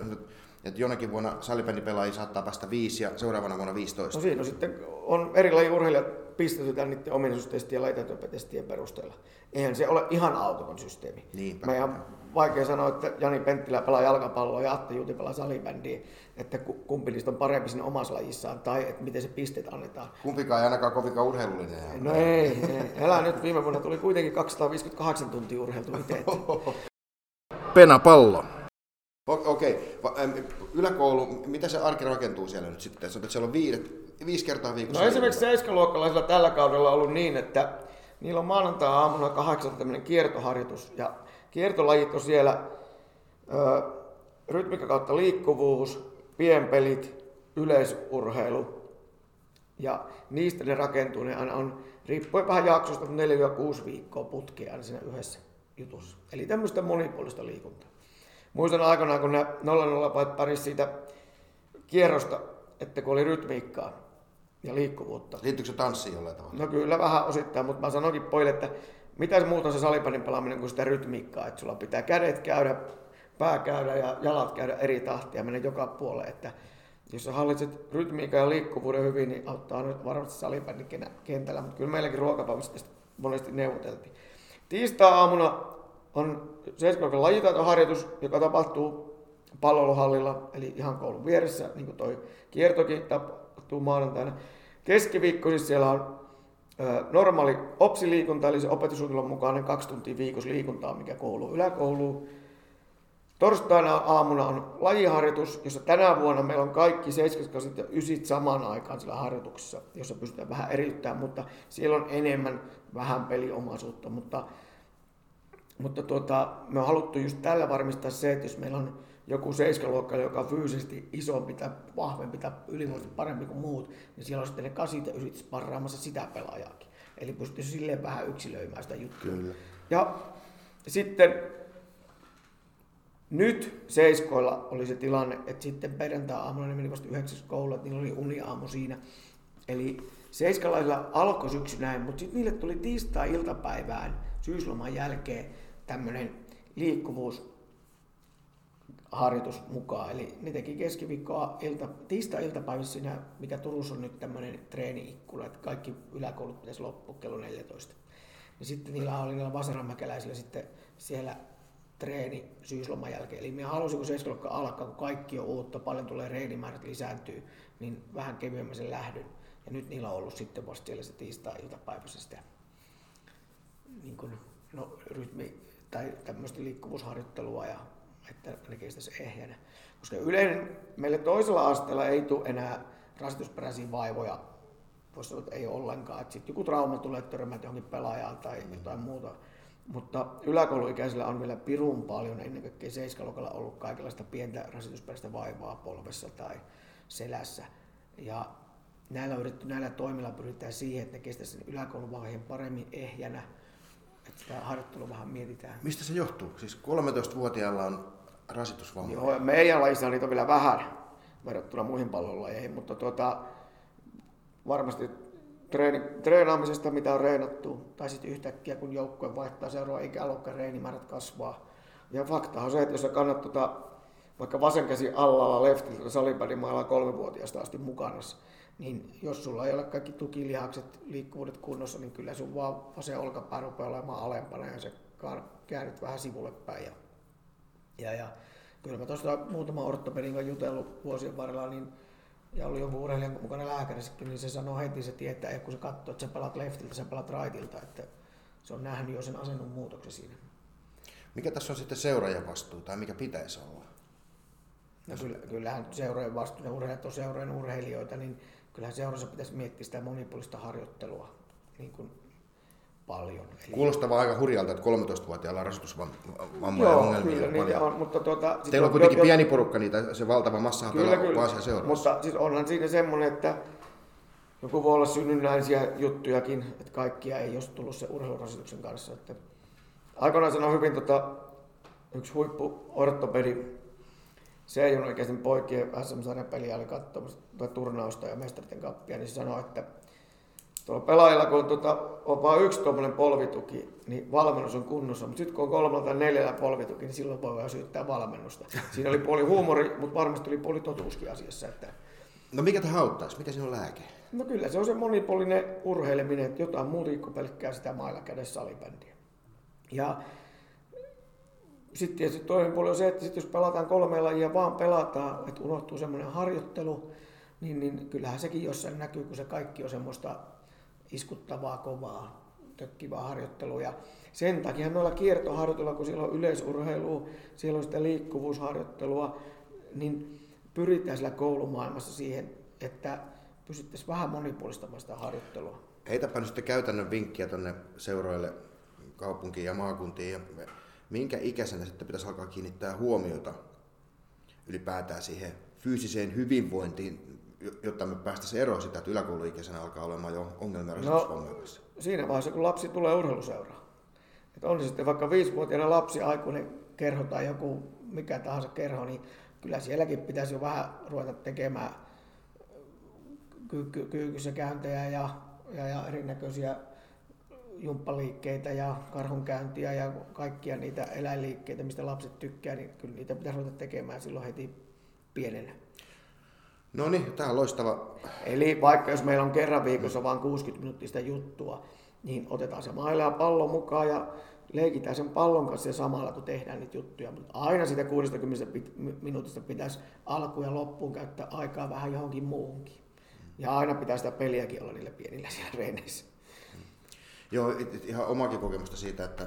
Speaker 1: että jonakin vuonna salibändipelaajia saattaa päästä viisi ja seuraavana vuonna 15?
Speaker 2: No siinä on sitten on eri lajiurheilijat pistetytään niiden ominaisuustestien ja laitatyöpä-testien perusteella. Eihän se ole ihan aukoton systeemi.
Speaker 1: Niinpä.
Speaker 2: Mä ihan vaikea sanoa, että Jani Penttilä pelaa jalkapalloa ja Atte Juuti pelaa salibändiä, että kumpi niistä on parempi siinä omassa lajissaan tai että miten se pisteet annetaan.
Speaker 1: Kumpikaan ei ainakaan kovinkaan urheilullinen.
Speaker 2: No ei, ei. Elä nyt viime vuonna tuli kuitenkin 258 tuntia urheiltu itse.
Speaker 1: Penapallo. Okei, okay. yläkoulu, mitä se arki rakentuu siellä nyt sitten? Sanoit, että siellä on viidet, viisi kertaa viikossa.
Speaker 2: No esimerkiksi seiskaluokkalaisilla tällä kaudella on ollut niin, että niillä on maanantai-aamuna kahdeksan tämmöinen kiertoharjoitus. Ja kiertolajit on siellä ö, rytmiikka kautta liikkuvuus, pienpelit, yleisurheilu. Ja niistä ne rakentuu, ne aina on, riippuen vähän jaksosta, 4-6 viikkoa putkea siinä yhdessä jutussa. Eli tämmöistä monipuolista liikuntaa. Muistan aikanaan, kun ne 0-0 parissa siitä kierrosta, että kun oli rytmiikkaa ja liikkuvuutta.
Speaker 1: Liittyykö se tanssiin jollain tavalla?
Speaker 2: No kyllä vähän osittain, mutta mä sanoinkin pojille, että mitä se muuta se salipanin pelaaminen kuin sitä rytmiikkaa, että sulla pitää kädet käydä, pää käydä ja jalat käydä eri tahtia ja mennä joka puolelle, että jos sä hallitset rytmiikan ja liikkuvuuden hyvin, niin auttaa nyt varmasti salipäin kentällä, mutta kyllä meilläkin ruokapäivässä tästä monesti neuvoteltiin. Tiistaa-aamuna on 7 lajitaitoharjoitus, joka tapahtuu pallolohallilla, eli ihan koulun vieressä, niin kuin toi kiertokin tapahtuu maanantaina. Keskiviikkoisin siellä on normaali opsiliikunta, eli se opetussuunnitelman mukainen kaksi tuntia viikossa liikuntaa, mikä koulu yläkouluun. Torstaina aamuna on lajiharjoitus, jossa tänä vuonna meillä on kaikki 7 ja 9 samaan aikaan sillä harjoituksessa, jossa pystytään vähän eriyttämään, mutta siellä on enemmän vähän peliomaisuutta. Mutta, mutta tuota, me on haluttu just tällä varmistaa se, että jos meillä on joku seiskaluokka, joka on fyysisesti isompi tai vahvempi tai ylivoimaisesti parempi kuin muut, niin siellä on sitten ne kasit ja ysit sparraamassa sitä pelaajaakin. Eli pystyisi silleen vähän yksilöimään sitä juttua.
Speaker 1: Kyllä.
Speaker 2: Ja sitten nyt seiskoilla oli se tilanne, että sitten perjantai-aamuna ne meni vasta yhdeksäs koulu, että niillä oli uniaamu siinä. Eli seiskalaisilla alkoi syksy näin, mutta sitten niille tuli tiistai-iltapäivään syysloman jälkeen tämmöinen liikkuvuus harjoitus mukaan. Eli ne teki keskiviikkoa ilta, tiistai-iltapäivässä siinä, mikä Turussa on nyt tämmöinen treeni-ikkuna, että kaikki yläkoulut pitäisi loppua kello 14. Ja sitten niillä oli niillä vasaranmäkeläisillä sitten siellä treeni syysloman jälkeen. Eli minä halusin, kun 7 alkaa, kun kaikki on uutta, paljon tulee reenimäärät lisääntyy, niin vähän kevyemmän sen lähdön. Ja nyt niillä on ollut sitten vasta siellä se tiistai-iltapäivässä sitä niin kuin, no, rytmi tai tämmöistä liikkuvuusharjoittelua ja että ne kestäisi ehjänä. Koska yleinen, meille toisella asteella ei tule enää rasitusperäisiä vaivoja, voisi sanoa, että ei ollenkaan. Että sitten joku trauma tulee törmät johonkin pelaajaan tai mm. jotain muuta. Mutta yläkouluikäisillä on vielä pirun paljon, ennen kaikkea seiskaluokalla ollut kaikenlaista pientä rasitusperäistä vaivaa polvessa tai selässä. Ja näillä, yritetty, näillä toimilla pyritään siihen, että ne kestäisi sen yläkouluvaiheen paremmin ehjänä. Että sitä harjoittelua vähän mietitään.
Speaker 1: Mistä se johtuu? Siis 13-vuotiaalla on rasitusvamma.
Speaker 2: Joo, meidän lajissa niitä on vielä vähän verrattuna muihin pallolajeihin, mutta tuota, varmasti treeni, treenaamisesta, mitä on reenattu, tai sitten yhtäkkiä kun joukkue vaihtaa seuraava ikäluokka, reenimäärät kasvaa. Ja fakta on se, että jos sä kannat tuota, vaikka vasen käsi allalla leftiltä salipädimailla kolmevuotiaasta asti mukana, niin jos sulla ei ole kaikki tukilihakset, liikkuvuudet kunnossa, niin kyllä sun vaan vasen olkapää rupeaa olemaan alempana ja se käännyt vähän sivulle päin. Ja, ja, ja kyllä mä tuosta muutama ortopedin kanssa jutellut vuosien varrella, niin ja oli jonkun urheilijan mukana lääkärissäkin, niin se sanoi heti, se tietää, että kun se katsoo, että sä pelaat leftiltä, sä pelaat rightilta, että se on nähnyt jo sen asennon muutoksen siinä.
Speaker 1: Mikä tässä on sitten seuraajan vastuu, tai mikä pitäisi olla?
Speaker 2: No kyllä, kyllähän seuraajan vastuu, ne urheilijat on seuraajan urheilijoita, niin kyllähän seurassa pitäisi miettiä sitä monipuolista harjoittelua niin kuin paljon.
Speaker 1: Eli... Kuulostaa aika hurjalta, että 13-vuotiailla on rasitusvammoja ja ongelmia. Kyllä,
Speaker 2: niitä on, mutta tuota,
Speaker 1: Teillä on kuitenkin jo, pieni porukka, niitä, se valtava massa
Speaker 2: kyllä, kyllä. seurassa. Mutta siis onhan siinä semmoinen, että joku voi olla synnynnäisiä juttujakin, että kaikkia ei ole tullut se urheilurasituksen kanssa. Että aikoinaan sanoi hyvin tota, yksi huippu ortopedi, C-juniorikäisten poikien SM-sarjan peliä oli katsomassa turnausta ja mestariten kappia, niin se sanoi, että tuolla pelaajilla, kun tuota, on vain yksi tuommoinen polvituki, niin valmennus on kunnossa. Mutta sitten kun on kolmella tai neljällä polvituki, niin silloin voi syyttää valmennusta. Siinä oli puoli huumori, mutta varmasti oli puoli totuuskin asiassa. Että...
Speaker 1: No mikä tähän auttaisi? Mikä se on lääke?
Speaker 2: No kyllä se on se monipuolinen urheileminen, että jotain muuta kuin pelkkää sitä mailla kädessä salibändiä. Ja sitten tietysti toinen puoli on se, että sit jos pelataan kolme lajia vaan pelataan, että unohtuu semmoinen harjoittelu, niin, niin kyllähän sekin jossain näkyy, kun se kaikki on semmoista iskuttavaa, kovaa, tökkivää harjoittelua. Ja sen takia me ollaan kiertoharjoitella, kun siellä on yleisurheilua, siellä on sitä liikkuvuusharjoittelua, niin pyritään sillä koulumaailmassa siihen, että pysyttäisiin vähän monipuolistamaan sitä harjoittelua.
Speaker 1: Heitäpä nyt sitten käytännön vinkkiä tuonne seuroille kaupunkiin ja maakuntiin. Ja minkä ikäisenä sitten pitäisi alkaa kiinnittää huomiota ylipäätään siihen fyysiseen hyvinvointiin, jotta me päästäisiin eroon sitä, että yläkouluikäisenä alkaa olemaan jo ongelmia no,
Speaker 2: siinä vaiheessa, kun lapsi tulee urheiluseuraan. Että on se sitten vaikka viisivuotiaana lapsi, aikuinen kerho tai joku mikä tahansa kerho, niin kyllä sielläkin pitäisi jo vähän ruveta tekemään kyykyssä käyntejä ja, ja, ja erinäköisiä jumppaliikkeitä ja karhunkäyntiä ja kaikkia niitä eläinliikkeitä, mistä lapset tykkää, niin kyllä niitä pitäisi ruveta tekemään silloin heti pienenä.
Speaker 1: No niin, tämä on loistava.
Speaker 2: Eli vaikka jos meillä on kerran viikossa vain 60 minuuttista juttua, niin otetaan se maila ja pallo mukaan ja leikitään sen pallon kanssa ja samalla kun tehdään niitä juttuja. Mutta aina sitä 60 minuutista pitäisi alkuun ja loppuun käyttää aikaa vähän johonkin muuhunkin. Ja aina pitää sitä peliäkin olla niillä pienillä siellä reeneissä.
Speaker 1: Joo, ihan omakin kokemusta siitä, että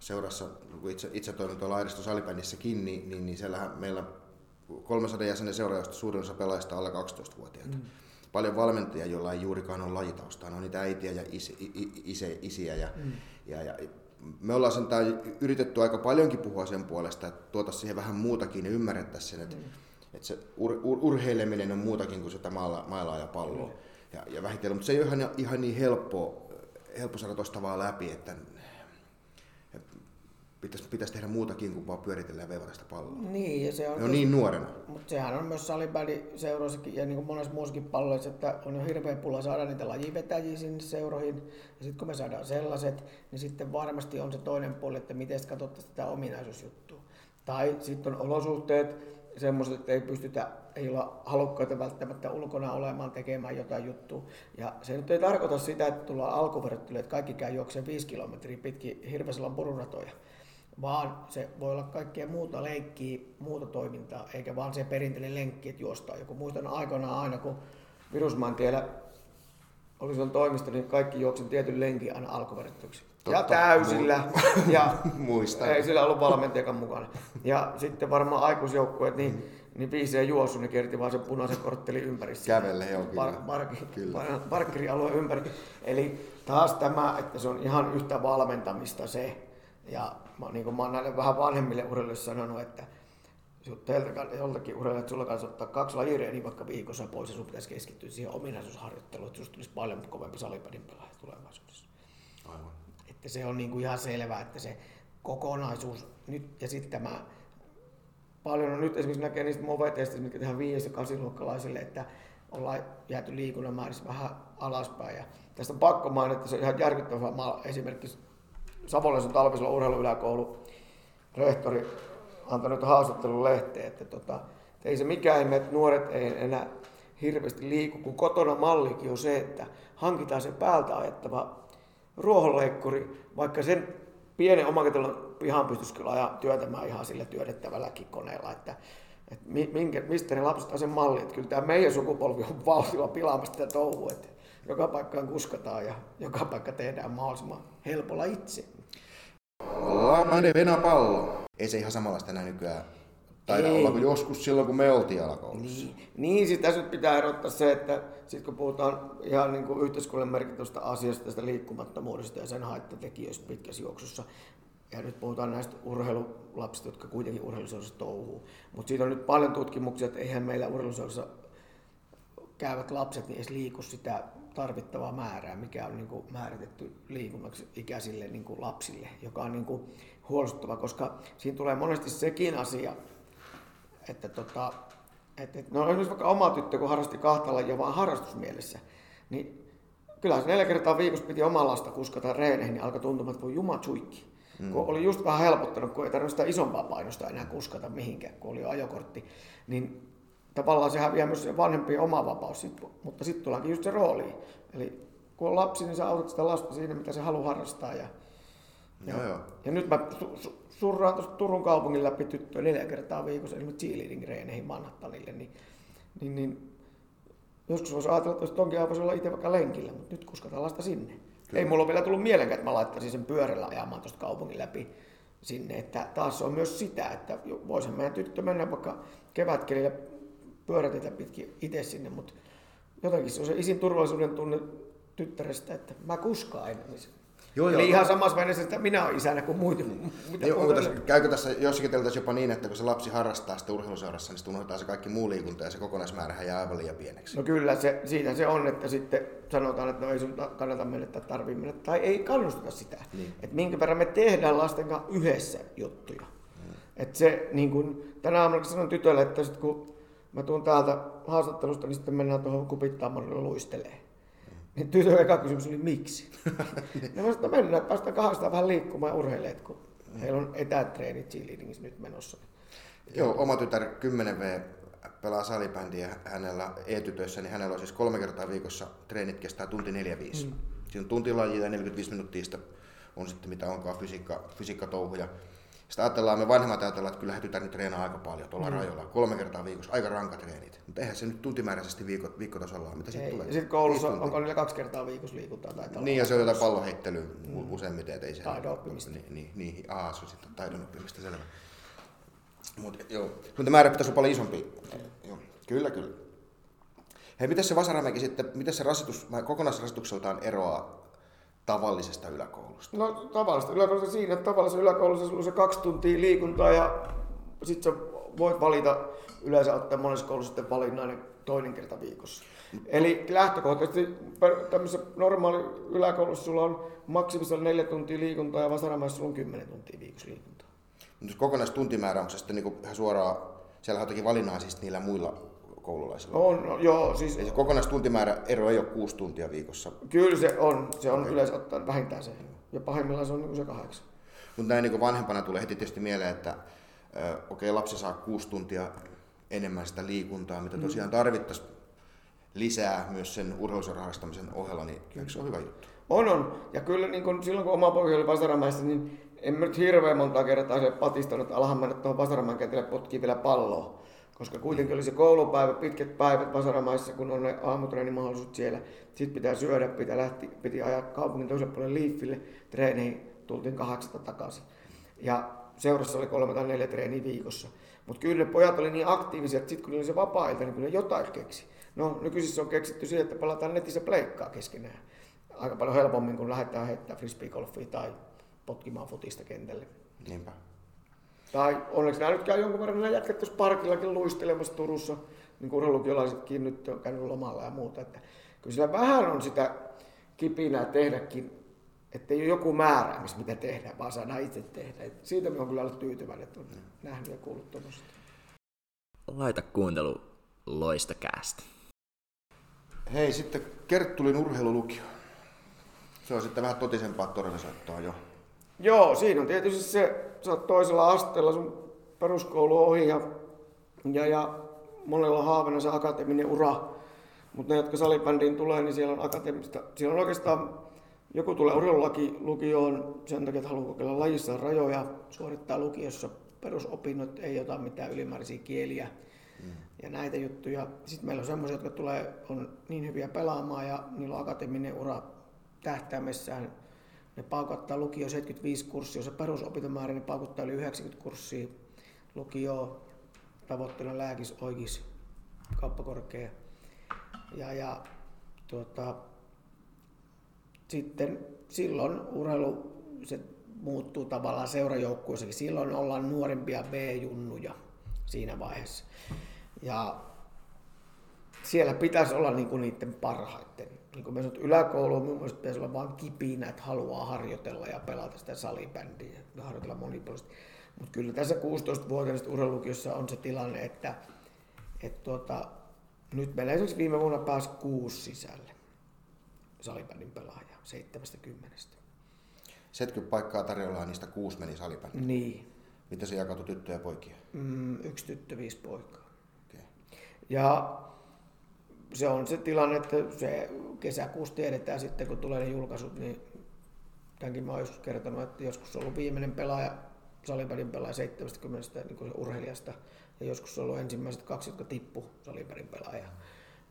Speaker 1: seurassa, kun itse, itse toimin tuolla Airiston salibändissäkin, niin, niin, niin siellähän meillä 300 jäsenen seuraajasta suurin osa pelaajista alle 12-vuotiaita. Mm. Paljon valmentajia, joilla ei juurikaan ole lajitaustaa, ne on niitä äitiä ja isi, isi, isiä ja, mm. ja, ja me ollaan sen yritetty aika paljonkin puhua sen puolesta, että tuota siihen vähän muutakin ja ymmärrettäisiin sen, että, mm. että se ur, ur, urheileminen on muutakin kuin sitä mailla, ja palloa. Mm. Ja, ja vähitellen, mutta se ei ole ihan, ihan niin helppo, helppo saada tuosta vaan läpi, että pitäisi, pitäisi tehdä muutakin kuin vaan pyöritellä ja veivata sitä palloa.
Speaker 2: Niin, ja se on,
Speaker 1: ne on niin nuorena.
Speaker 2: Mutta sehän on myös salibändiseuroissakin ja niin kuin monessa muussakin palloissa, että on jo hirveä pulla saada niitä lajivetäjiä sinne seuroihin. Ja sitten kun me saadaan sellaiset, niin sitten varmasti on se toinen puoli, että miten katsottaisiin tätä ominaisuusjuttua. Tai sitten on olosuhteet semmoiset, että ei pystytä, ei olla halukkaita välttämättä ulkona olemaan tekemään jotain juttua. Ja se nyt ei tarkoita sitä, että tullaan alkuverryttelyä, että kaikki käy juokseen 5 kilometriä pitkin Hirvesalon pururatoja vaan se voi olla kaikkea muuta leikkiä, muuta toimintaa, eikä vaan se perinteinen lenkki, että juostaan joku. Muistan aikoinaan aina, kun Virusmaantiellä oli silloin toimisto, niin kaikki juoksen tietyn lenkin aina alkuverittyksi. Ja täysillä. Mu- ja
Speaker 1: Muista.
Speaker 2: Ei sillä ollut valmentajakaan mukana. Ja sitten varmaan aikuisjoukkueet, niin, mm. niin viiseen juosu, niin kerti vaan sen punaisen korttelin ympäri.
Speaker 1: Kävelle, joo,
Speaker 2: kyllä. Par- par- parkkirialueen ympäri. Eli taas tämä, että se on ihan yhtä valmentamista se, ja mä, niin mä oon näille vähän vanhemmille urheilijoille sanonut, että teiltä joltakin että sulla kanssa ottaa kaksi lajireeniä vaikka viikossa pois ja sun pitäisi keskittyä siihen ominaisuusharjoitteluun, että susta tulisi paljon kovempi salipadin pelaaja tulevaisuudessa.
Speaker 1: Aivan.
Speaker 2: Että se on niin kuin ihan selvää, että se kokonaisuus nyt ja sitten tämä paljon on nyt esimerkiksi näkee niistä moveteista, mitkä tehdään 5- ja 8 että ollaan jääty liikunnan määrissä vähän alaspäin. Ja tästä on pakko mainita, että se on ihan järkyttävä esimerkiksi Savonlinnan talvisella urheiluyläkoulu rehtori antanut haastattelun lehteen, että, tota, ei se mikään ihme, että nuoret ei enää hirveästi liiku, kun kotona mallikin on se, että hankitaan se päältä ajettava ruohonleikkuri, vaikka sen pienen omakotilon pihan pystyisi kyllä ajaa työtämään ihan sillä työdettävälläkin koneella, että, että minkä, mistä ne lapset on sen malli, että kyllä tämä meidän sukupolvi on valtava pilaamassa tätä touhua, että joka paikkaan kuskataan ja joka paikka tehdään mahdollisimman helpolla itse.
Speaker 1: Lamade venapallo. Ei se ihan samanlaista enää nykyään taida olla kuin joskus silloin, kun me oltiin alakoulussa.
Speaker 2: Niin, niin sitä nyt pitää erottaa se, että sit kun puhutaan ihan niin kuin yhteiskunnan merkitystä asiasta, tästä liikkumattomuudesta ja sen haittatekijöistä pitkässä juoksussa, ja nyt puhutaan näistä urheilulapsista, jotka kuitenkin urheiluseurassa touhuu. Mutta siitä on nyt paljon tutkimuksia, että eihän meillä urheiluseurassa käyvät lapset niin edes liiku sitä tarvittavaa määrää, mikä on niin kuin määritetty liikunnaksi ikäisille niin kuin lapsille, joka on niin kuin huolestuttava, koska siinä tulee monesti sekin asia, että tota, että, no esimerkiksi vaikka oma tyttö, kun harrasti kahta lajia vaan harrastusmielessä, niin kyllä se neljä kertaa viikossa piti omaa lasta kuskata reeneihin, niin alkoi tuntumaan, että voi juma suikki. Mm. Kun oli just vähän helpottanut, kun ei tarvitse sitä isompaa painosta enää kuskata mihinkään, kun oli jo ajokortti, niin tavallaan se häviää myös se vanhempien oma vapaus, sit, mutta sitten tullaankin just se rooli. Eli kun on lapsi, niin sä autat sitä lasta siinä, mitä se haluaa harrastaa. Ja,
Speaker 1: ja, joo.
Speaker 2: ja nyt mä su, su, surraan tuosta Turun kaupungin läpi tyttöä neljä kertaa viikossa esimerkiksi cheerleading-reeneihin Manhattanille, niin, niin, niin joskus voisi ajatella, että tonkin voisi olla itse vaikka lenkillä, mutta nyt kuskataan lasta sinne. Kyllä. Ei mulla ole vielä tullut mielenkään, että mä laittaisin sen pyörällä ajamaan tuosta kaupungin läpi sinne. Että taas on myös sitä, että voisin meidän tyttö mennä vaikka kevätkelillä pyörätetä pitkin itse sinne, mutta jotenkin se on se isin turvallisuuden tunne tyttärestä, että mä kuskaan. Niin Joo, Eli joo. ihan samassa veneessä, että minä olen isänä kuin.
Speaker 1: Mitä joo, tässä, käykö tässä jossakin teltäisiin jopa niin, että kun se lapsi harrastaa sitä urheiluseurassa, niin sitten unohdetaan se kaikki muu liikunta ja se kokonaismäärä jää aivan liian pieneksi?
Speaker 2: No kyllä, se, siitä se on, että sitten sanotaan, että no ei sun kannata mennä tai tarvii mennä, tai ei kannusteta sitä. Niin. Että minkä verran me tehdään lasten kanssa yhdessä juttuja. Hmm. Että se, niin kuin, tänä aamuna sanon tytölle, että sit kun mä tuun täältä haastattelusta, niin sitten mennään tuohon kupittaamarille luistelee. Niin tytön eka kysymys oli miksi? ja mä sanoin, mennään, että päästään kahdestaan vähän liikkumaan ja urheilemaan, kun heillä on etätreenit cheerleadingissa nyt menossa.
Speaker 1: Joo, oma tytär 10V pelaa salibändiä hänellä e-tytöissä, niin hänellä on siis kolme kertaa viikossa treenit kestää tunti 45. Mm. Siinä on tuntilajia ja 45 minuuttia on sitten mitä onkaan fysiikka, fysiikkatouhuja. Sitten ajatellaan, me vanhemmat ajatellaan, että kyllä tytär nyt treenaa aika paljon tuolla mm. rajoilla, kolme kertaa viikossa, aika rankat treenit. Mutta eihän se nyt tuntimääräisesti viikko, viikkotasolla ole. Mitä
Speaker 2: sitten tulee? Sitten koulussa onko niillä kaksi kertaa viikossa liikuntaa? Tai
Speaker 1: niin, ja se on jotain pallonheittelyä mm. useimmiten, ettei se...
Speaker 2: Taidon oppimista.
Speaker 1: Niin, niin, niin. Aa, se on sitten taidon oppimista, selvä. Mutta joo, mutta määrä pitäisi olla paljon isompi. Joo, kyllä, kyllä. Hei, miten se Vasaramäki sitten, miten se rasitus, kokonaisrasitukseltaan eroaa tavallisesta yläkoulusta?
Speaker 2: No tavallista yläkoulusta siinä, että tavallisessa yläkoulussa sulla on se kaksi tuntia liikuntaa ja sitten sä voit valita, yleensä ottaa monessa koulussa sitten valinnainen toinen kerta viikossa. Eli lähtökohtaisesti tämmöisessä normaali yläkoulussa sulla on maksimissaan neljä tuntia liikuntaa ja vasaramaissa sulla on kymmenen tuntia viikossa liikuntaa.
Speaker 1: Mutta kokonaistuntimäärä on se sitten niin ihan suoraan, siellä on jotakin valinnaa siis niillä muilla koululaisilla?
Speaker 2: On, no, joo. Siis,
Speaker 1: Eli se kokonaistuntimäärä ero ei ole kuusi tuntia viikossa?
Speaker 2: Kyllä se on. Se on okay. yleensä ottaen vähintään se. Ja pahimmillaan se on niin se kahdeksan.
Speaker 1: Mutta näin niin vanhempana tulee heti tietysti mieleen, että okei, okay, lapsi saa kuusi tuntia enemmän sitä liikuntaa, mitä tosiaan tarvittaisiin lisää myös sen urheilusen rahastamisen ohella, niin kyllä se on hyvä juttu?
Speaker 2: On, on. Ja kyllä niin kun, silloin kun oma poika oli Vasaramäessä, niin en nyt hirveän monta kertaa sille patistanut, että alahan mennä tuohon Vasaramäen kentälle potkii vielä palloa. Koska kuitenkin oli se koulupäivä, pitkät päivät Vasaramaissa, kun on ne aamutreenimahdollisuudet siellä. Sitten pitää syödä, pitää lähti, piti ajaa kaupungin toiselle puolelle liiffille treeneihin, tultiin kahdeksasta takaisin. Ja seurassa oli kolme tai neljä treeniä viikossa. Mutta kyllä ne pojat oli niin aktiivisia, että sitten kun oli se vapaa-ilta, niin kyllä ne jotain keksi. No nykyisin on keksitty se, että pelataan netissä pleikkaa keskenään. Aika paljon helpommin, kun lähdetään heittämään frisbeegolfia tai potkimaan futista kentälle.
Speaker 1: Niinpä.
Speaker 2: Tai onneksi nämä nyt käy jonkun verran, nämä jätkät tuossa parkillakin luistelemassa Turussa, niin kuin urheilukiolaisetkin nyt on käynyt lomalla ja muuta. Että kyllä sillä vähän on sitä kipinää tehdäkin, että ei ole joku määräämis, mitä tehdään, vaan saadaan itse tehdä. Et siitä me on kyllä ollut tyytyväinen, että on nähnyt ja kuullut tuommoista.
Speaker 3: Laita kuuntelu loista käästä.
Speaker 1: Hei, sitten Kerttulin urheilulukio. Se on sitten vähän totisempaa todellisuutta jo.
Speaker 2: Joo, siinä on tietysti se, sä oot toisella asteella sun peruskoulu ohi ja, ja, ja monella haavena se akateeminen ura. Mutta ne, jotka salibändiin tulee, niin siellä on akateemista. Siellä on oikeastaan, joku tulee urheilulaki lukioon sen takia, että haluaa kokeilla lajissa rajoja, suorittaa lukiossa perusopinnot, ei ota mitään ylimääräisiä kieliä mm. ja näitä juttuja. Sitten meillä on semmoisia, jotka tulee, on niin hyviä pelaamaan ja niillä on akateeminen ura tähtäimessään ne paukuttaa lukio 75 kurssia, jos perusopintomäärä, niin paukuttaa yli 90 kurssia. Lukio tavoitteena lääkis, oikis, kauppakorkea. Ja, ja tuota, sitten silloin urheilu se muuttuu tavallaan seurajoukkueeseen. Silloin ollaan nuorempia B-junnuja siinä vaiheessa. Ja siellä pitäisi olla niinku niiden parhaiten niin kuin mä sanoin, yläkoulu mun mielestä pitäisi olla vaan kipinä, että haluaa harjoitella ja pelata sitä salibändiä ja harjoitella monipuolisesti. Mutta kyllä tässä 16-vuotiaista urheilulukiossa on se tilanne, että, että tuota, nyt meillä esimerkiksi viime vuonna pääsi kuusi sisälle salibändin pelaajaa 70.
Speaker 1: 70 paikkaa tarjolla niistä kuusi meni salibändiin.
Speaker 2: Niin.
Speaker 1: Miten se jakautui tyttöjä ja poikia?
Speaker 2: Mm, yksi tyttö, viisi poikaa. Okay. Ja se on se tilanne, että se kesäkuussa tiedetään sitten, kun tulee ne julkaisut, niin tämänkin mä oon kertonut, että joskus on ollut viimeinen pelaaja, salibärin pelaaja 70 niin kuin urheilijasta, ja joskus on ollut ensimmäiset kaksi, jotka tippu salibärin pelaaja.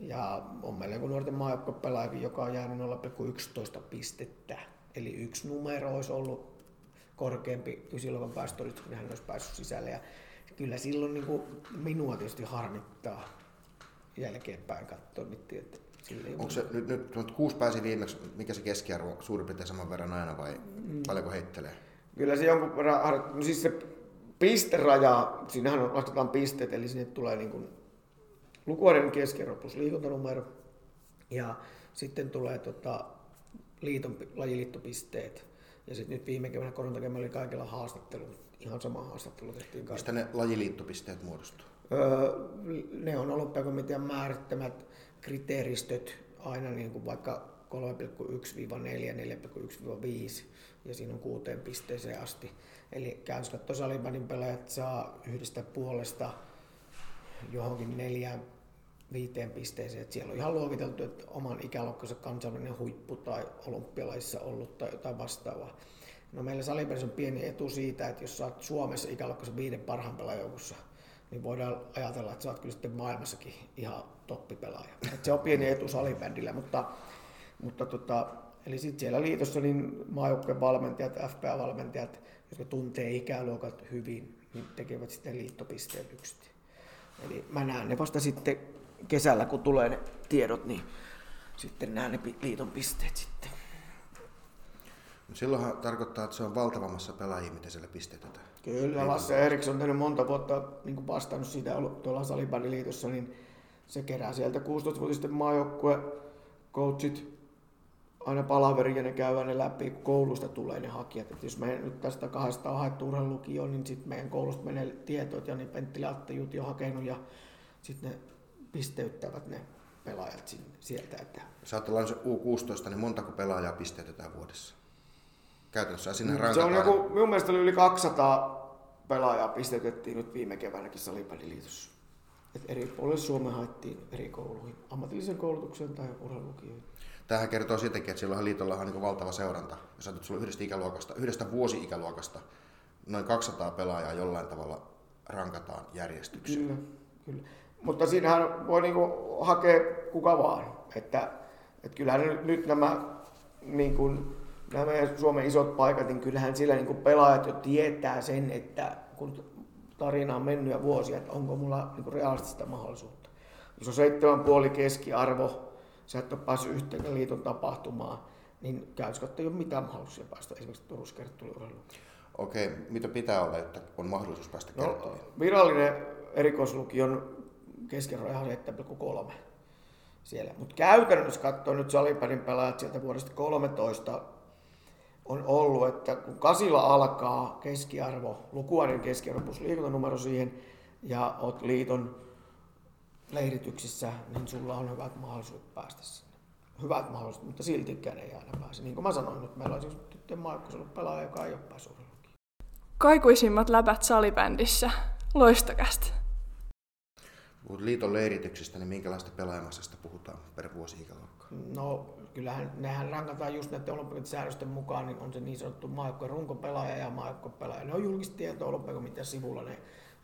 Speaker 2: Ja on meillä joku nuorten maajoukkuepelaajakin, joka on jäänyt 0,11 pistettä. Eli yksi numero olisi ollut korkeampi ysiluokan päästöllistä, kun hän olisi päässyt sisälle. Ja kyllä silloin niin kuin minua tietysti harmittaa jälkeenpäin katsoa, että
Speaker 1: Onko se nyt, nyt, nyt kuusi pääsi viimeksi, mikä se keskiarvo suurin piirtein saman verran aina vai mm. paljonko heittelee?
Speaker 2: Kyllä se jonkun verran, no siis se pisteraja, siinähän on, lasketaan pisteet, eli sinne tulee niin kuin lukuvuoden keskiarvo plus liikuntanumero ja sitten tulee tota, liiton, lajiliittopisteet. Ja sitten nyt viime keväänä koronan oli kaikilla haastattelu, ihan sama haastattelu tehtiin
Speaker 1: Mistä ne lajiliittopisteet muodostuu?
Speaker 2: Ne on olympiakomitean määrittämät kriteeristöt aina niin kuin vaikka 3,1-4, 4,1-5 ja siinä on kuuteen pisteeseen asti. Eli käynnistyskattosalibändin pelaajat saa yhdestä puolesta johonkin neljään viiteen pisteeseen. Että siellä on ihan luokiteltu, että oman ikäluokkansa kansainvälinen huippu tai olympialaisissa ollut tai jotain vastaavaa. No meillä salibändissä on pieni etu siitä, että jos saat Suomessa ikäluokkansa viiden parhaan pelaajoukossa, niin voidaan ajatella, että sä oot kyllä sitten maailmassakin ihan toppipelaaja. Et se on pieni etu salibändillä, mutta, mutta tota, eli sitten siellä liitossa niin maajoukkueen valmentajat, FPA-valmentajat, jotka tuntee ikäluokat hyvin, niin tekevät sitten liittopisteen yksit. Eli mä näen ne vasta sitten kesällä, kun tulee ne tiedot, niin sitten näen ne liiton pisteet sitten.
Speaker 1: Silloinhan tarkoittaa, että se on valtavammassa pelaajia, miten siellä pistetään.
Speaker 2: Kyllä, Lasse Eriksson on tehnyt monta vuotta niin vastannut siitä ollut tuolla Salibandiliitossa, niin se kerää sieltä 16-vuotisten maajoukkue coachit aina palaverin ja ne käydään ne läpi, kun koulusta tulee ne hakijat. Et jos me nyt tästä kahdesta on haettu urheilulukioon, niin sitten meidän koulusta menee tietoit ja niin Pentti Latte on hakenut ja sitten ne pisteyttävät ne pelaajat sinne, sieltä. Että...
Speaker 1: Sä oot U16, niin montako pelaajaa pisteytetään vuodessa? Käytännössä sinne
Speaker 2: mm, Se on joku, minun mielestä oli yli 200 pelaajaa pisteytettiin nyt viime keväänäkin Salipalliliitossa. Et eri puolille Suomeen haettiin eri kouluihin, ammatillisen koulutuksen tai urheilulukioihin.
Speaker 1: Tämähän kertoo siitäkin, että silloin liitolla on niin valtava seuranta. Jos ajattelet sulla yhdestä, ikäluokasta, yhdestä vuosi-ikäluokasta noin 200 pelaajaa jollain tavalla rankataan järjestykseen.
Speaker 2: Kyllä, kyllä. Mutta siinähän voi niinku hakea kuka vaan. Että, että kyllähän nyt, nyt nämä, niin kuin, nämä Suomen isot paikat, niin kyllähän sillä niin kuin pelaajat jo tietää sen, että kun tarina on mennyt jo vuosia, että onko mulla niin realistista mahdollisuutta. Jos on seitsemän puoli keskiarvo, sä et ole päässyt yhteen liiton tapahtumaan, niin käytännössä ei ole mitään mahdollisuuksia päästä esimerkiksi Turussa kerttuliurheiluun.
Speaker 1: Okei, mitä pitää olla, että on mahdollisuus päästä no,
Speaker 2: Virallinen erikoislukion keskiarvo ihan 7,3 siellä. Mutta käytännössä katsoo nyt salipärin pelaajat sieltä vuodesta 13 on ollut, että kun kasilla alkaa keskiarvo, lukuainen keskiarvo plus liikuntanumero siihen, ja oot liiton leirityksissä, niin sulla on hyvät mahdollisuudet päästä sinne. Hyvät mahdollisuudet, mutta siltikään ei aina pääse. Niin kuin mä sanoin nyt, meillä on siis tyttöjen maailmassa ollut pelaaja, joka ei ole päässyt
Speaker 4: Kaikuisimmat läpät salibändissä. Loistokästä.
Speaker 1: Puhut liiton leirityksestä, niin minkälaista pelaajamassasta puhutaan per vuosi ikäluokka?
Speaker 2: No kyllähän nehän rankataan just näiden olympian säädösten mukaan, niin on se niin sanottu maajoukkojen runkopelaaja ja maajoukkuepelaaja. Ne on julkista tietoa olympiakomitean sivulla ne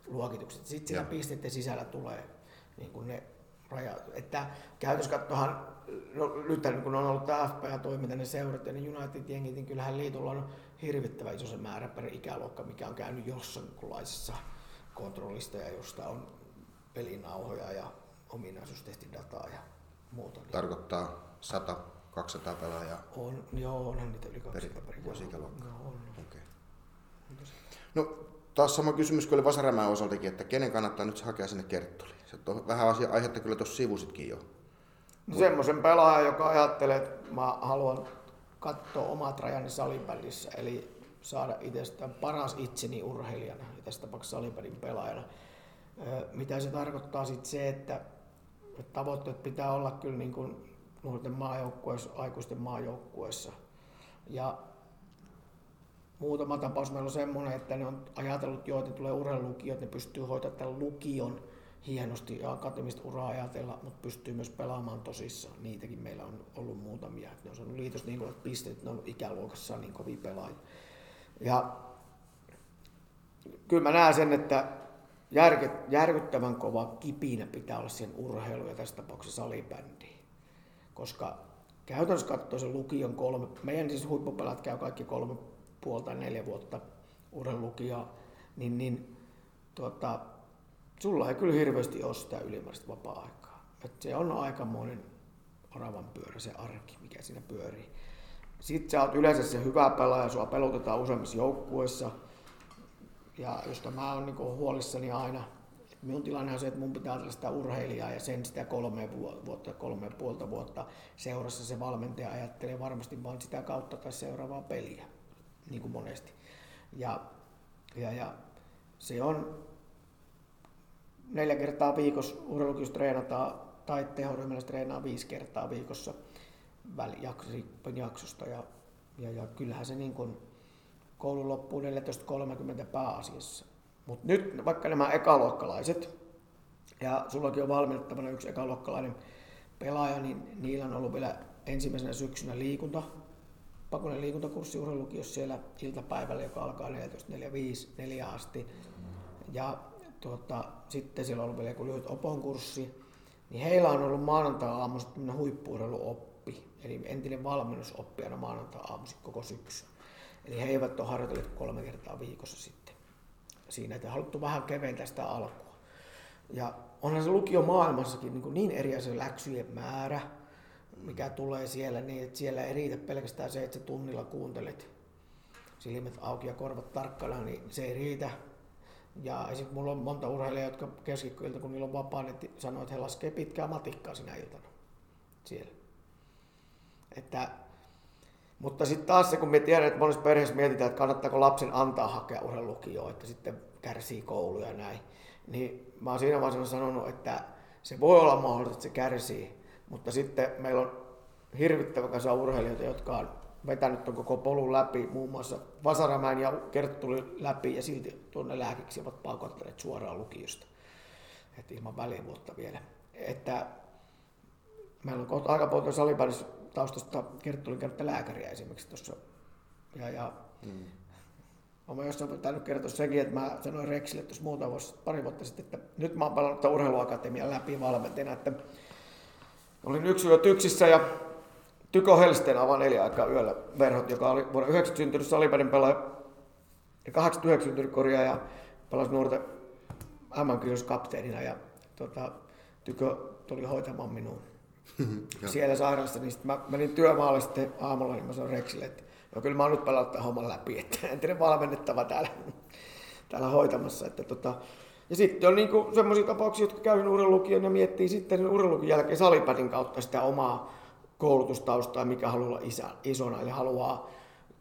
Speaker 2: luokitukset. Sitten siellä pisteiden sisällä tulee niin kuin ne rajat. Että käytössä katsohan, no nythän kun on ollut tämä FPA-toiminta, ne seurat ja ne United-jengit, niin kyllähän liitolla on hirvittävä iso se määrä per ikäluokka, mikä on käynyt jossainlaisessa kontrollista ja josta on pelinauhoja ja ominaisuustestidataa ja muuta.
Speaker 1: Tarkoittaa 100 200 pelaajaa?
Speaker 2: On, joo, onhan niitä yli 200 per
Speaker 1: vuosikäluokka. No, on. Okay. No, taas sama kysymys kuin oli Vasarämään osaltakin, että kenen kannattaa nyt hakea sinne Kerttoliin? Se on vähän asia, aihetta kyllä tuossa sivusitkin jo.
Speaker 2: No, semmoisen pelaajan, joka ajattelee, että mä haluan katsoa omat rajani salipallissä, eli saada itsestään paras itseni urheilijana, ja tässä tapauksessa salipallin pelaajana. Mitä se tarkoittaa sitten se, että tavoitteet pitää olla kyllä niin kuin nuorten maajoukkueessa, aikuisten maajoukkueessa. Ja muutama tapaus meillä on semmoinen, että ne on ajatellut jo, että tulee urheilulukio, että ne pystyy hoitamaan tämän lukion hienosti ja akateemista uraa ajatella, mutta pystyy myös pelaamaan tosissaan. Niitäkin meillä on ollut muutamia. Ne on saanut liitosta niin kovat pisteet, ne on ollut ikäluokassa niin kovia pelaajia. Ja kyllä mä näen sen, että järkyttävän kova kipinä pitää olla siihen urheilu ja tässä tapauksessa salibändiin. Koska käytännössä katsoo se lukion kolme, meidän siis huippupelat käy kaikki kolme puolta tai neljä vuotta urheilukia, niin, niin tuota, sulla ei kyllä hirveästi ole sitä ylimääräistä vapaa-aikaa. Et se on aikamoinen oravan pyörä, se arki, mikä siinä pyörii. Sitten sä oot yleensä se hyvä pelaaja, sua pelotetaan useammissa joukkueissa. Ja josta mä oon niin huolissani aina, minun tilanne on se, että mun pitää olla sitä urheilijaa ja sen sitä kolme vuotta, kolme puolta vuotta seurassa se valmentaja ajattelee varmasti vain sitä kautta tai seuraavaa peliä, niin kuin monesti. Ja, ja, ja se on neljä kertaa viikossa urheilukiossa treenataan tai tehoryhmällä treenaa viisi kertaa viikossa jaksosta. Ja, ja, ja kyllähän se niin kuin koulun loppuu 14.30 pääasiassa. Mutta nyt vaikka nämä ekaluokkalaiset, ja sullakin on valmennettavana yksi ekaluokkalainen pelaaja, niin niillä on ollut vielä ensimmäisenä syksynä liikunta, pakollinen liikuntakurssi urheilukiossa siellä iltapäivällä, joka alkaa 14.45 4 asti. Ja tuota, sitten siellä on ollut vielä joku lyhyt opon kurssi, niin heillä on ollut maanantai-aamuisin tämmöinen huippuurheiluoppi, eli entinen valmennusoppi aina maanantai-aamuisin koko syksy. Eli he eivät ole harjoitelleet kolme kertaa viikossa sitten siinä, että haluttu vähän keventää sitä alkua. Ja onhan se lukio maailmassakin niin, niin eri asia läksyjen määrä, mikä tulee siellä, niin että siellä ei riitä pelkästään se, että tunnilla kuuntelet silmät auki ja korvat tarkkana, niin se ei riitä. Ja sitten mulla on monta urheilijaa, jotka keskikkoilta, kun niillä on vapaa, niin sanoo, että he laskee pitkää matikkaa sinä iltana siellä. Että, mutta sitten taas se, kun me tiedän, että monessa perheessä mietitään, että kannattaako lapsen antaa hakea urheilulukioon, että sitten kärsii kouluja ja näin, niin mä oon siinä vaiheessa sanonut, että se voi olla mahdollista, että se kärsii, mutta sitten meillä on hirvittävä kasa urheilijoita, jotka on vetänyt ton koko polun läpi, muun muassa Vasaramäen ja Kerttu tuli läpi ja silti tuonne lääkiksi ovat paukottaneet suoraan lukiosta. Et ilman välivuotta vielä. Että meillä on kohta aika paljon taustasta Kerttu oli lääkäriä esimerkiksi tuossa. Ja, ja mm. Olen jossain pitänyt kertoa sekin, että mä sanoin Rexille tuossa muutama vuosi, pari vuotta sitten, että nyt mä oon pelannut urheiluakatemian läpi valmentajana, että olin yksi yö tyksissä ja Tyko Helsten avaa neljä aikaa yöllä verhot, joka oli vuonna 90 syntynyt salibändin pelaaja ja 89 syntynyt korjaaja ja pelasi nuorten mm kapteenina ja tota, Tykö tuli hoitamaan minua siellä sairaalassa, niin sitten mä menin työmaalle sitten aamulla, niin mä sanoin Rexille, että joo, kyllä mä oon nyt tämän homman läpi, että entinen valmennettava täällä, täällä hoitamassa. Että tota, ja sitten on niinku semmoisia tapauksia, jotka käy urheilukion ja miettii sitten urheilukien jälkeen salipätin kautta sitä omaa koulutustaustaa, mikä haluaa olla isä, isona, eli haluaa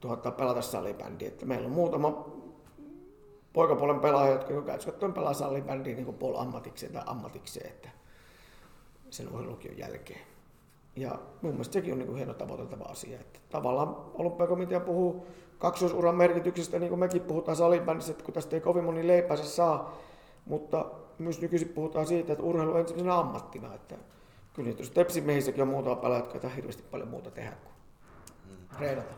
Speaker 2: tuota, pelata salibändiä. Että meillä on muutama poikapuolen pelaaja, jotka käytössä pelaa salibändiä niin puol ammatikseen tai ammatikseen että sen urheilukion jälkeen. Ja mun mielestä sekin on niin kuin hieno tavoiteltava asia. Että tavallaan olympiakomitea puhuu kaksoisuran merkityksestä, niin kuin mekin puhutaan salibändissä, että kun tästä ei kovin moni leipänsä saa, mutta myös nykyisin puhutaan siitä, että urheilu on ensimmäisenä ammattina. Että kyllä nyt tepsimiehissäkin on muutama pelaajat, jotka hirveästi paljon muuta tehdä kuin mm. reenata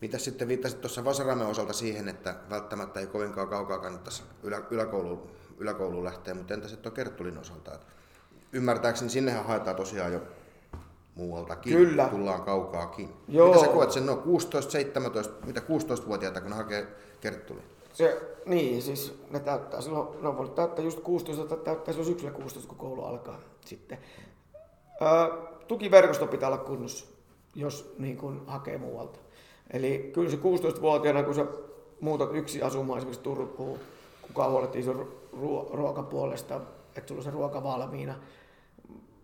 Speaker 1: Mitä sitten viittasit tuossa Vasaramen osalta siihen, että välttämättä ei kovinkaan kaukaa kannattaisi ylä, yläkouluun, yläkouluun lähteä, mutta entä sitten Kerttulin osalta? Että ymmärtääkseni sinnehän haetaan tosiaan jo muualtakin.
Speaker 2: Kyllä.
Speaker 1: Tullaan kaukaakin. Joo. Mitä sä koet sen, no 16, 17, mitä 16-vuotiaita, kun ne hakee Kerttulin?
Speaker 2: Se, niin, siis ne täyttää silloin, ne on voinut täyttää just 16, tai täyttää silloin syksyllä 16, kun koulu alkaa sitten. Ö, tukiverkosto pitää olla kunnossa, jos niin kun hakee muualta. Eli kyllä se 16-vuotiaana, kun sä muutat yksi asumaan esimerkiksi Turkuun, kuka huolehtii sun ruokapuolesta, että sulla on se ruoka valmiina.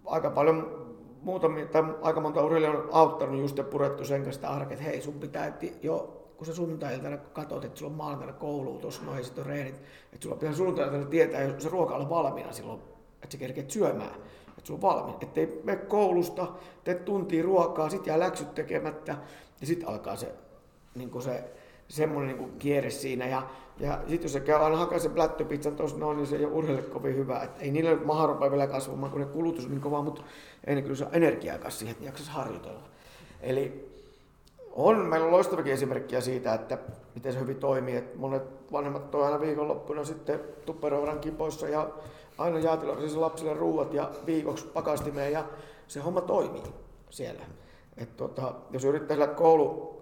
Speaker 2: Aika paljon muutamia, tai aika monta urheilijaa on auttanut just ja purettu sen kanssa arkea, että hei sun pitää jo kun sä sunnuntai katsot, että sulla on maanantaina koulu tuossa noin sitten reenit, että sulla pitää sunnuntai tietää, jos se ruoka on valmiina silloin, että sä kerkeet syömään, että sulla on valmiina, ettei mene koulusta, teet tuntia ruokaa, sit jää läksyt tekemättä ja sitten alkaa se, niin se semmoinen niin kierre siinä. Ja, ja sitten jos se käy aina hakea sen plättöpizzan tuossa noin, niin se ei ole urheille kovin hyvä. Et ei niillä maha rupea vielä kasvamaan, kun ne kulutus on niin kova, mutta ei ne kyllä saa energiaa kanssa siihen, että jaksaisi harjoitella. Eli on, meillä on loistavikin esimerkkiä siitä, että miten se hyvin toimii. Että monet vanhemmat toi aina viikonloppuna sitten tupperoidan kipoissa ja aina jäätilöisissä lapsille ruuat ja viikoksi pakastimeen ja se homma toimii siellä. Et tota, jos yrittää sillä koulu,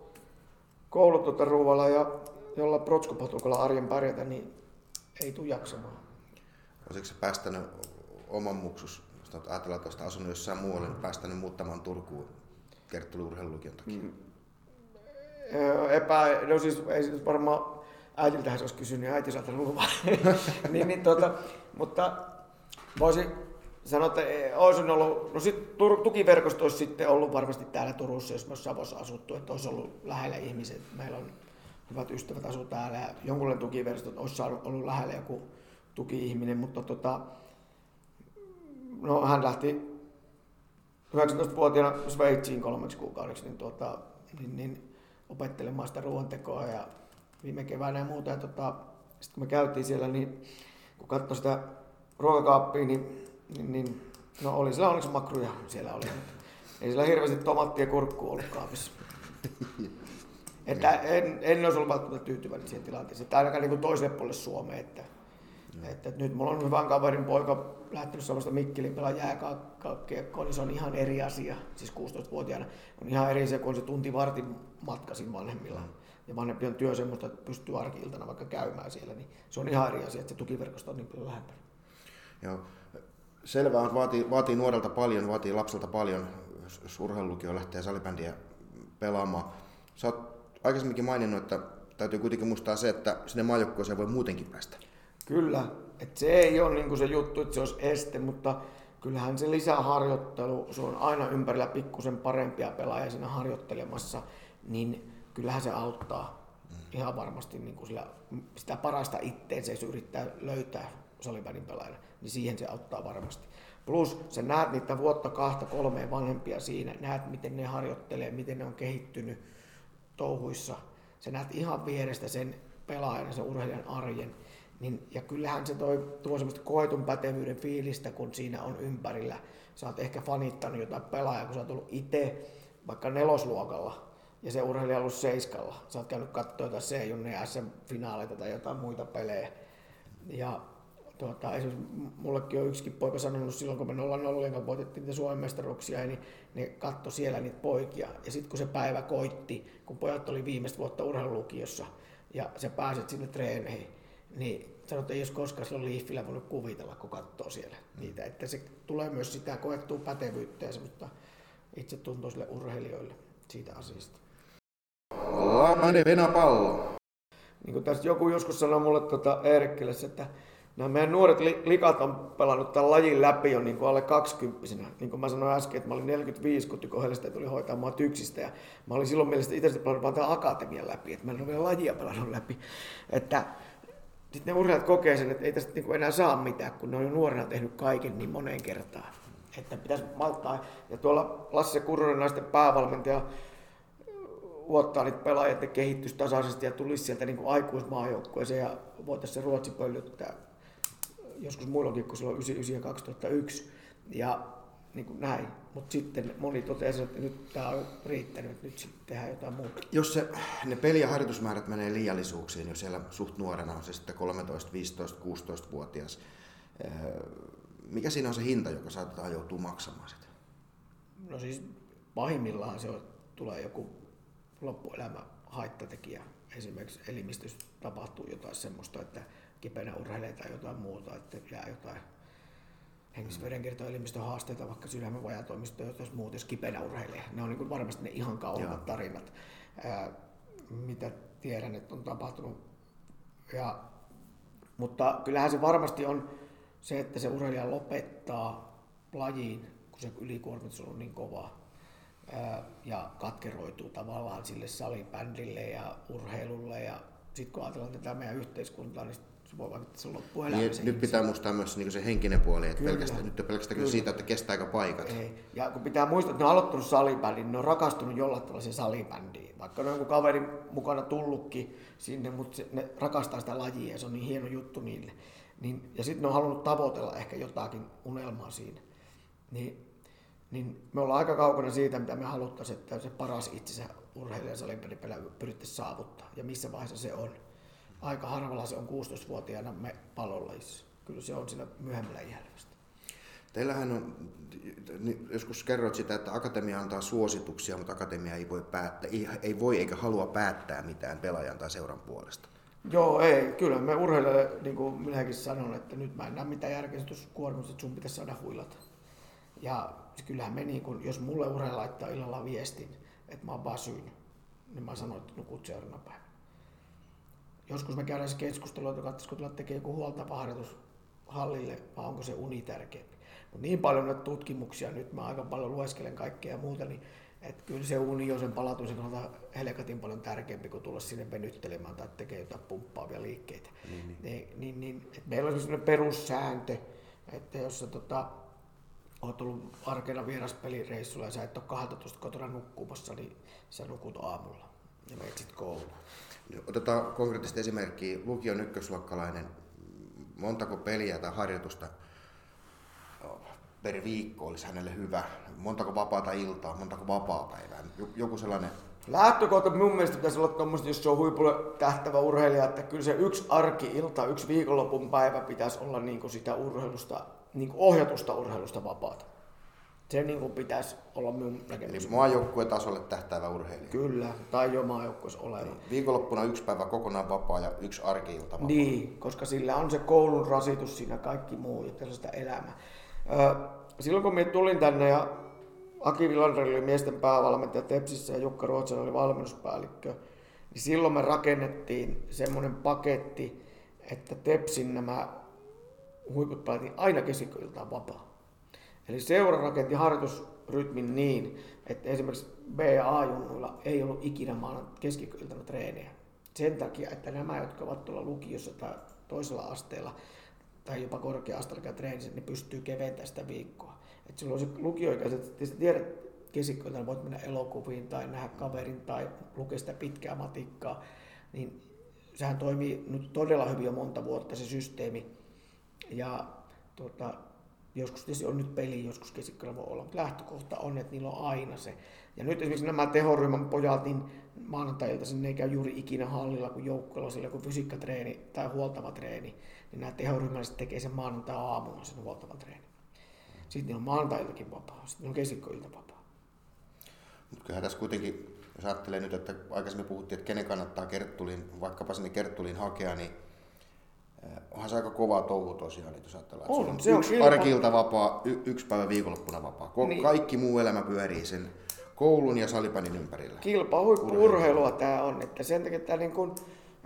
Speaker 2: koulu tuota ruualla ja jolla protskupatukalla arjen pärjätä, niin ei tule jaksamaan.
Speaker 1: Olisiko se päästänyt oman muksus, jos ajatellaan tuosta asunut jossain muualla, niin päästänyt muuttamaan Turkuun urheilulukion takia? Mm
Speaker 2: epä, no siis ei siis varmaan äitiltähän se olisi kysynyt, niin äiti saattaa luvan. niin, niin, tota, mutta voisin sanoa, että e, olisi ollut, no sit tukiverkosto olisi sitten ollut varmasti täällä Turussa, jos myös Savossa asuttu, että olisi ollut lähellä ihmiset. Meillä on hyvät ystävät asu täällä ja jonkunlainen tukiverkosto olisi ollut lähellä joku tuki-ihminen, mutta tota, no, hän lähti 19-vuotiaana Sveitsiin kolmeksi kuukaudeksi, niin, tota, niin, niin opettelemaan sitä ruoantekoa ja viime keväänä ja muuta. Ja tota, sitten kun me käytiin siellä, niin kun katsoi sitä ruokakaappia, niin, niin, niin no oli siellä onneksi makruja siellä oli. Ei siellä hirveästi tomattia ja kurkkua ollut kaapissa. että en, en olisi ollut välttämättä tyytyväinen siihen tilanteeseen. Että ainakaan niin toiselle puolelle Suomeen. Että, että, että, nyt mulla on hyvän kaverin poika lähtenyt sellaista Mikkelin pelaa jääkiekkoa, niin se on ihan eri asia. Siis 16-vuotiaana on ihan eri asia, kun on se tunti vartin matkaisin vanhemmilla. Mm. Ja vanhempien työ semmoista, että pystyy arki-iltana vaikka käymään siellä, niin se on ihan eri asia, että se tukiverkosto on niin paljon lähempänä.
Speaker 1: Joo. Selvä on, vaatii, vaatii nuorelta paljon, vaatii lapselta paljon jos, urheilulukio lähtee salibändiä pelaamaan. Sä oot aikaisemminkin maininnut, että täytyy kuitenkin muistaa se, että sinne maajoukkueeseen voi muutenkin päästä.
Speaker 2: Kyllä, että se ei ole niin se juttu, että se olisi este, mutta kyllähän se lisäharjoittelu, se on aina ympärillä pikkusen parempia pelaajia siinä harjoittelemassa, niin kyllähän se auttaa mm. ihan varmasti niin kuin sillä, sitä parasta itteensä, jos yrittää löytää salibändin pelaajana, niin siihen se auttaa varmasti. Plus sä näet niitä vuotta kahta kolmea vanhempia siinä, näet miten ne harjoittelee, miten ne on kehittynyt touhuissa. Sä näet ihan vierestä sen pelaajan, sen urheilijan arjen. Niin, ja kyllähän se toi, tuo semmoista koetun pätevyyden fiilistä, kun siinä on ympärillä. Sä oot ehkä fanittanut jotain pelaajaa, kun sä oot ollut itse vaikka nelosluokalla ja se urheilija on ollut seiskalla. Sä oot käynyt katsoa jotain C-junne SM-finaaleita tai jotain muita pelejä. Ja tuota, esimerkiksi mullekin on yksikin poika sanonut silloin, kun me 0 0 voitettiin niitä Suomen mestaruuksia, niin ne katto siellä niitä poikia. Ja sitten kun se päivä koitti, kun pojat oli viimeistä vuotta urheilulukiossa, ja sä pääset sinne treeneihin, niin sanot, että ei jos koskaan silloin Liifillä voinut kuvitella, kun katsoo siellä niitä. Että se tulee myös sitä koettua pätevyyttä ja semmoista itsetuntoisille urheilijoille siitä asiasta.
Speaker 1: Lamade Venäpallo.
Speaker 2: Niin kuin tässä joku joskus sanoi mulle tuota Eerikkille, että Nämä meidän nuoret likat on pelannut tämän lajin läpi jo niin kuin alle 20 Niin kuin mä sanoin äsken, että mä olin 45, kun Tyko tuli hoitaa mua tyksistä. Ja mä olin silloin mielestä itse pelannut vaan tämän akatemian läpi, että mä en ole vielä lajia pelannut läpi. Että sitten ne urheilijat kokee sen, että ei tästä niin kuin enää saa mitään, kun ne on jo nuorena tehnyt kaiken niin moneen kertaan. Että pitäisi malttaa. Ja tuolla Lasse Kuronen naisten päävalmentaja uottaa niitä pelaajia, että kehittyisi tasaisesti ja tulisi sieltä niin aikuismaajoukkueeseen ja voitaisiin se Ruotsi pöllyttää joskus muillakin kuin silloin 99 ja 2001. Ja niin kuin näin. Mutta sitten moni totesi, että nyt tämä on riittänyt, että nyt sitten tehdään jotain muuta.
Speaker 1: Jos se, ne peli- ja harjoitusmäärät menee liiallisuuksiin, jos siellä suht nuorena on se sitten 13, 15, 16-vuotias, mikä siinä on se hinta, joka saatetaan joutua maksamaan sitä?
Speaker 2: No siis pahimmillaan se on, tulee joku loppuelämä haittatekijä. Esimerkiksi elimistössä tapahtuu jotain semmoista, että kipeänä urheilee tai jotain muuta, että jää jotain hengisverenkiertoelimistön haasteita, vaikka sydämen vajatoimisto ja jos muut, jos kipeänä urheilee. Ne on niin varmasti ne ihan kauheimmat tarinat, ää, mitä tiedän, että on tapahtunut. Ja, mutta kyllähän se varmasti on se, että se urheilija lopettaa lajiin, kun se ylikuormitus on niin kova ää, ja katkeroituu tavallaan sille salibändille ja urheilulle ja sitten kun ajatellaan tätä meidän yhteiskuntaa, niin voi vaikuttaa sen loppuelämä.
Speaker 1: Niin, nyt pitää muistaa myös niin se henkinen puoli, että kyllä, pelkästään, nyt on pelkästään kyllä. siitä, että kestääkö paikat. Ei.
Speaker 2: Ja kun pitää muistaa, että ne on aloittanut salibändin, niin ne on rakastunut jollain tavalla siihen salibändiin. Vaikka ne on joku kaveri mukana tullutkin sinne, mutta se, ne rakastaa sitä lajia ja se on niin hieno juttu niille. Niin, ja sitten ne on halunnut tavoitella ehkä jotakin unelmaa siinä. Niin, niin me ollaan aika kaukana siitä, mitä me haluttaisiin, että se paras itsensä urheilija salibändin pyrittäisiin saavuttaa ja missä vaiheessa se on aika harvalla se on 16-vuotiaana me palolajissa. Kyllä se on siinä myöhemmällä iällä
Speaker 1: Teillähän on, joskus kerroit sitä, että akatemia antaa suosituksia, mutta akatemia ei voi päättää, ei, ei voi eikä halua päättää mitään pelaajan tai seuran puolesta.
Speaker 2: Joo, ei. Kyllä me urheilijoille, niin kuin minäkin sanon, että nyt mä en näe mitään järkestyskuormusta, että sun pitäisi saada huilata. Ja kyllähän me, niin kun, jos mulle urheilija laittaa illalla viestin, että mä oon väsynyt, niin mä sanon, että nukut seuraavana päivänä joskus me käydään se keskustelu, että katsoisiko tulla tekee joku huoltava harjoitus hallille, vai onko se uni tärkeämpi. Mutta niin paljon näitä tutkimuksia, nyt mä aika paljon lueskelen kaikkea ja muuta, niin että kyllä se uni on sen palautumisen kannalta helkatin paljon tärkeämpi kuin tulla sinne venyttelemään tai tekee jotain pumppaavia liikkeitä. Niin, niin. Niin, niin, niin että meillä on sellainen perussääntö, että jos sä tota, oot ollut arkena vieraspelireissulla ja sä et ole 12 kotona nukkumassa, niin sä nukut aamulla ja menet sitten kouluun.
Speaker 1: Otetaan konkreettista esimerkkiä. Lukion ykkösluokkalainen, montako peliä tai harjoitusta per viikko olisi hänelle hyvä? Montako vapaata iltaa, montako vapaa-päivää? Joku sellainen
Speaker 2: Lähtökohta mun mielestä pitäisi olla tuommoista, jos se on huipulle tähtävä urheilija, että kyllä se yksi arki-ilta, yksi viikonlopun päivä pitäisi olla niin sitä urheilusta, niin ohjatusta urheilusta vapaata. Se niin kuin pitäisi olla minun näkemys.
Speaker 1: Eli maajoukkuetasolle tähtäävä urheilija.
Speaker 2: Kyllä, tai jo maajoukkueessa oleva. Niin.
Speaker 1: Viikonloppuna yksi päivä kokonaan vapaa ja yksi arki-ilta vapaa.
Speaker 2: Niin, koska sillä on se koulun rasitus siinä kaikki muu ja tällaista elämää. Silloin kun minä tulin tänne ja Aki Villander oli miesten päävalmentaja Tepsissä ja Jukka Ruotsen oli valmennuspäällikkö, niin silloin me rakennettiin semmoinen paketti, että Tepsin nämä huiput pelattiin aina keskiköiltään vapaa. Eli seura rakenti harjoitusrytmin niin, että esimerkiksi B- ja A-junnuilla ei ollut ikinä maailman keskiköiltänä treenejä. Sen takia, että nämä, jotka ovat tuolla lukiossa tai toisella asteella tai jopa korkea-asteella treenissä, niin pystyy keventämään sitä viikkoa. Et silloin se lukioikäiset, että tiedät kesikköiltä, voit mennä elokuviin tai nähdä kaverin tai lukea sitä pitkää matikkaa, niin sehän toimii nyt todella hyvin jo monta vuotta se systeemi. Ja tuota, joskus tietysti on nyt peli, joskus kesikköllä voi olla, mutta lähtökohta on, että niillä on aina se. Ja nyt esimerkiksi nämä tehoryhmän pojat, niin maanantailta sinne ei käy juuri ikinä hallilla, kun joukkueella sillä kun fysiikkatreeni tai huoltava treeni, niin nämä tehoryhmälliset tekee sen maanantai-aamuna sen huoltavan treeni. Sitten on maanantailtakin vapaa, sitten on kesikkoilta vapaa.
Speaker 1: Mutta kyllähän tässä kuitenkin, jos ajattelee nyt, että aikaisemmin puhuttiin, että kenen kannattaa Kerttuliin, vaikkapa sinne Kerttuliin hakea, niin onhan se aika kova touhu tosiaan, että jos ajatellaan, että on, se on yksi arkilta vapaa, y- yksi päivä viikonloppuna vapaa. Ko- niin. Kaikki muu elämä pyörii sen koulun ja salipänin ympärillä.
Speaker 2: Kilpa huippu-urheilua tämä on, että sen takia tämä niin kun,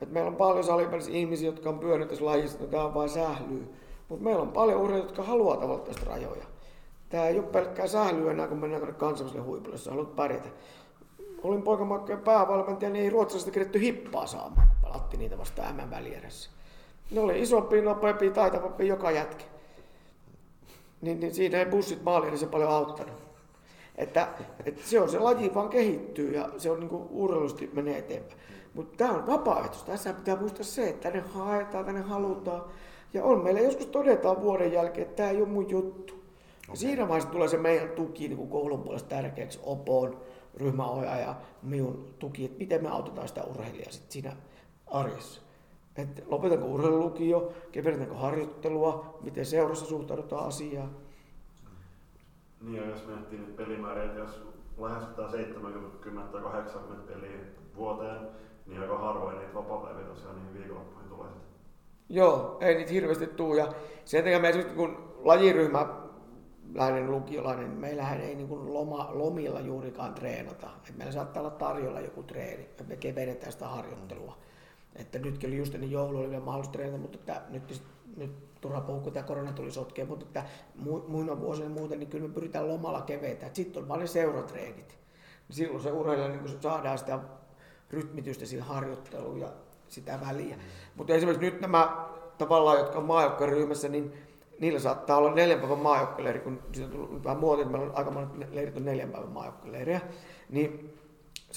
Speaker 2: että meillä on paljon salipelissä ihmisiä, jotka on pyörinyt tässä lajissa, että tämä on vain sählyy. Mutta meillä on paljon urheilijoita, jotka haluaa tavoittaa rajoja. Tämä ei ole pelkkää sählyä enää, kun mennään tuonne kansalliselle huipulle, jos haluat pärjätä. Olin poikamakkojen päävalmentaja, niin ei ruotsalaisista keretty hippaa saamaan. Palatti niitä vasta M välierässä. Ne oli isompi, nopeampi, taitavampi joka jätkä. Niin, niin siinä ei bussit maaliin se paljon auttanut. Että, että se on se laji vaan kehittyy ja se on niin urheilusti menee eteenpäin. Mutta tämä on vapaaehtoista. Tässä pitää muistaa se, että tänne haetaan, tänne halutaan. Ja on meillä joskus todetaan vuoden jälkeen, että tämä ei ole mun juttu. Okay. Siinä vaiheessa tulee se meidän tuki niin kuin koulun puolesta tärkeäksi, Opon, ryhmäohjaaja ja minun tuki, että miten me autetaan sitä urheilijaa sit siinä arjessa. Että lopetanko urheilulukio, kevennetäänkö harjoittelua, miten seurassa suhtaudutaan asiaan.
Speaker 5: Niin ja jos miettii nyt pelimääriä, että jos lähestytään 70 tai 80 peliä vuoteen, niin aika harvoin niitä vapaa-päiviä tosiaan niihin viikonloppuihin tulee sitten.
Speaker 2: Joo, ei niitä hirveästi tuu. Ja sen takia me kun lajiryhmä lähden lukiolainen, niin meillähän ei niin kuin loma, lomilla juurikaan treenata. Et meillä saattaa olla tarjolla joku treeni, että me kevennetään sitä harjoittelua. Että nytkin oli just ennen joulua oli vielä mahdollisuus treenata, mutta että nyt, nyt turha puhua, kun tämä korona tuli sotkeen, mutta että muina vuosina muuten, niin kyllä me pyritään lomalla kevetä. Sitten on vain ne seuratreenit. Silloin se urheilija niin saadaan sitä rytmitystä siihen harjoitteluun ja sitä väliä. Mm. Mutta esimerkiksi nyt nämä tavallaan, jotka on maajoukkueryhmässä, niin niillä saattaa olla neljän päivän maajoukkueleiri, kun siitä on tullut vähän muotia, että meillä on aika monet leirit on neljän päivän maajoukkueleiriä, niin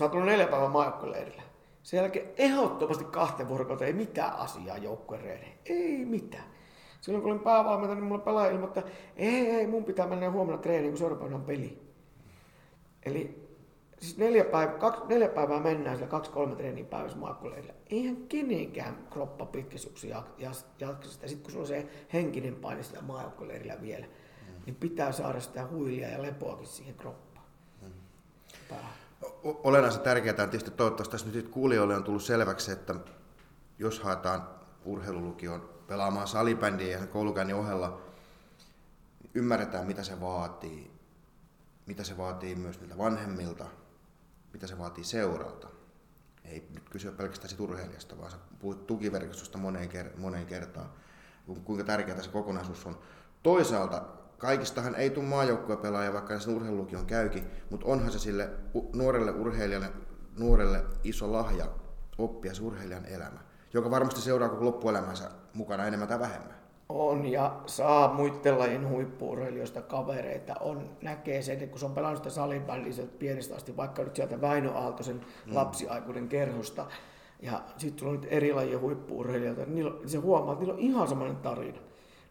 Speaker 2: oot tullut neljän päivän maajoukkueleirillä. Sen jälkeen ehdottomasti kahteen vuorokauteen ei mitään asiaa joukkuereihin. Ei mitään. Silloin kun olin päävalmentaja, niin mulla pelaaja ilmoittaa, että ei, ei, mun pitää mennä huomenna treeniin, kun seuraavana on peli. Eli siis neljä, päivä, kaksi, neljä päivää mennään sillä kaksi-kolme treeniä päivässä maakuleilla. Eihän kenenkään kroppa pitkäsyksy jaksa sitä. Sitten kun sulla on se henkinen paine sillä maajoukkueleirillä vielä, mm. niin pitää saada sitä huilia ja lepoakin siihen kroppaan. Mm.
Speaker 1: Olennaisen tärkeää on tietysti toivottavasti tässä nyt kuulijoille on tullut selväksi, että jos haetaan urheilulukioon pelaamaan salibändiä ja koulukäynnin ohella, ymmärretään mitä se vaatii, mitä se vaatii myös niiltä vanhemmilta, mitä se vaatii seuralta. Ei nyt kysyä pelkästään siitä urheilijasta, vaan sä puhut tukiverkostosta moneen, ker- moneen kertaan, kuinka tärkeää se kokonaisuus on. Toisaalta kaikistahan ei tule maajoukkuepelaaja, vaikka sen urheilulukion käykin, mutta onhan se sille nuorelle urheilijalle, nuorelle iso lahja oppia se urheilijan elämä, joka varmasti seuraa koko loppuelämänsä mukana enemmän tai vähemmän
Speaker 2: on ja saa muiden lajin huippuurheilijoista kavereita. On, näkee sen, että kun se on pelannut sitä salibändiä pienestä asti, vaikka nyt sieltä Väinö Aaltosen mm. lapsiaikuinen kerhosta, ja sitten sulla on nyt eri lajien huippuurheilijoita, niin se huomaa, että niillä on ihan samanlainen tarina.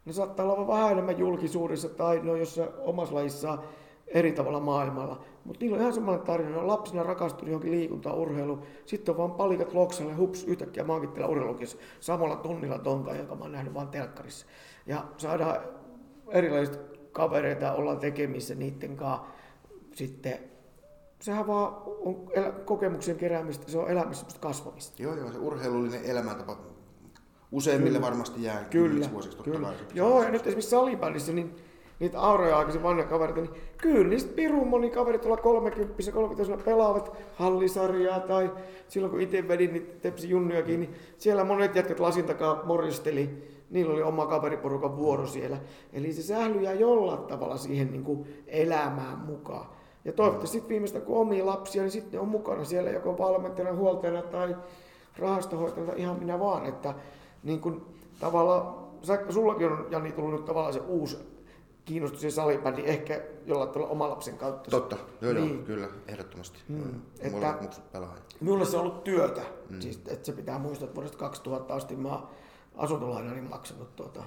Speaker 2: Ne saattaa olla vähän enemmän julkisuudessa tai ne on jossain omassa lajissaan eri tavalla maailmalla. Mutta niillä on ihan semmoinen tarina, ne on lapsina rakastunut johonkin liikuntaan, urheiluun. Sitten on vaan palikat loksalle, hups, yhtäkkiä mä oonkin urheilukissa samalla tunnilla tonkaan, jonka mä oon nähnyt vaan telkkarissa. Ja saadaan erilaiset kavereita, ollaan tekemissä niiden kanssa. Sitten sehän vaan on kokemuksen keräämistä, se on elämässä kasvamista.
Speaker 1: Joo, joo, se urheilullinen elämäntapa useimmille kyllä. varmasti jää
Speaker 2: kyllä, vuosiksi totta kyllä. Kai. Joo, ja nyt esimerkiksi salibändissä, niin niitä auroja aikaisin vanhoja kavereita, niin kyllä niistä pirun moni kaveri tuolla 30 30 pelaavat hallisarjaa tai silloin kun itse vedin niin tepsi junnujakin, niin siellä monet jätkät lasin takaa moristeli. Niillä oli oma kaveriporukan vuoro siellä. Eli se sähly jää jollain tavalla siihen niin kuin elämään mukaan. Ja toivottavasti sitten viimeistä kun omia lapsia, niin sitten ne on mukana siellä joko valmentajana, huoltajana tai rahastohoitajana tai ihan minä vaan. Että niin kuin, tavallaan, sullakin on Jani tullut nyt tavallaan se uusi kiinnostus ja salibändi ehkä jollain tavalla oman lapsen kautta.
Speaker 1: Totta, joo,
Speaker 2: niin.
Speaker 1: joo kyllä, ehdottomasti.
Speaker 2: Mm.
Speaker 1: Mm.
Speaker 2: Että-
Speaker 1: pelaaja.
Speaker 2: Minulle se on ollut työtä. Mm. Siis, että se pitää muistaa, että vuodesta 2000 asti mä oon asuntolainani maksanut tuota,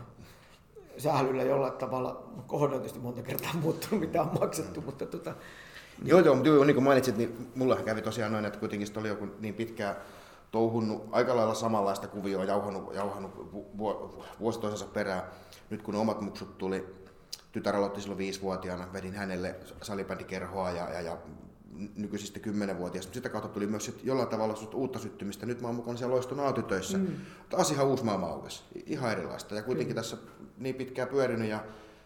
Speaker 2: sählyllä jollain tavalla. Kohde on tietysti monta kertaa muuttunut, mitä on maksettu, mutta tota,
Speaker 1: Joo, joo, mutta joo, niin kuin mainitsit, niin mullahan kävi tosiaan noin, että kuitenkin sit oli joku niin pitkään touhunnut aika lailla samanlaista kuvioa, jauhanut, jauhanut vu- vu- vuosi toisensa perään. Nyt kun omat muksut tuli, tytär aloitti silloin viisivuotiaana, vedin hänelle salibändikerhoa ja, ja, ja nykyisistä kymmenenvuotiaista. Sitä kautta tuli myös sit jollain tavalla uutta syttymistä. Nyt mä oon mukana siellä Loiston A-tytöissä. Mm. Taas ihan uusi maailma aukesi. Ihan erilaista. Ja kuitenkin mm. tässä niin pitkään pyörinyt ja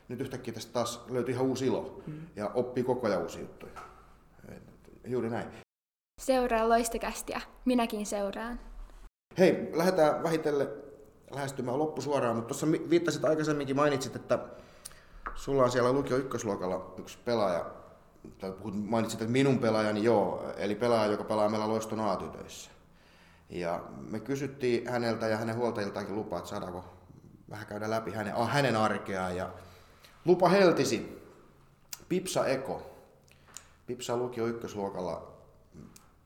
Speaker 1: nyt yhtäkkiä tästä taas löytyi ihan uusi ilo. Mm. Ja oppii koko ajan uusia juttuja. Juuri näin.
Speaker 6: Seuraa loistokästiä. Minäkin seuraan.
Speaker 1: Hei, lähdetään vähitellen lähestymään loppusuoraan, mutta tuossa viittasit aikaisemminkin, mainitsit, että sulla on siellä lukio ykkösluokalla yksi pelaaja, tai puhut, mainitsit, että minun pelaajani joo, eli pelaaja, joka pelaa meillä Loiston A-tytöissä. Ja me kysyttiin häneltä ja hänen huoltajiltaankin lupaa, että saadaanko vähän käydä läpi hänen, ah, hänen arkeaan. Ja lupa heltisi. Pipsa Eko. Pipsa lukio ykkösluokalla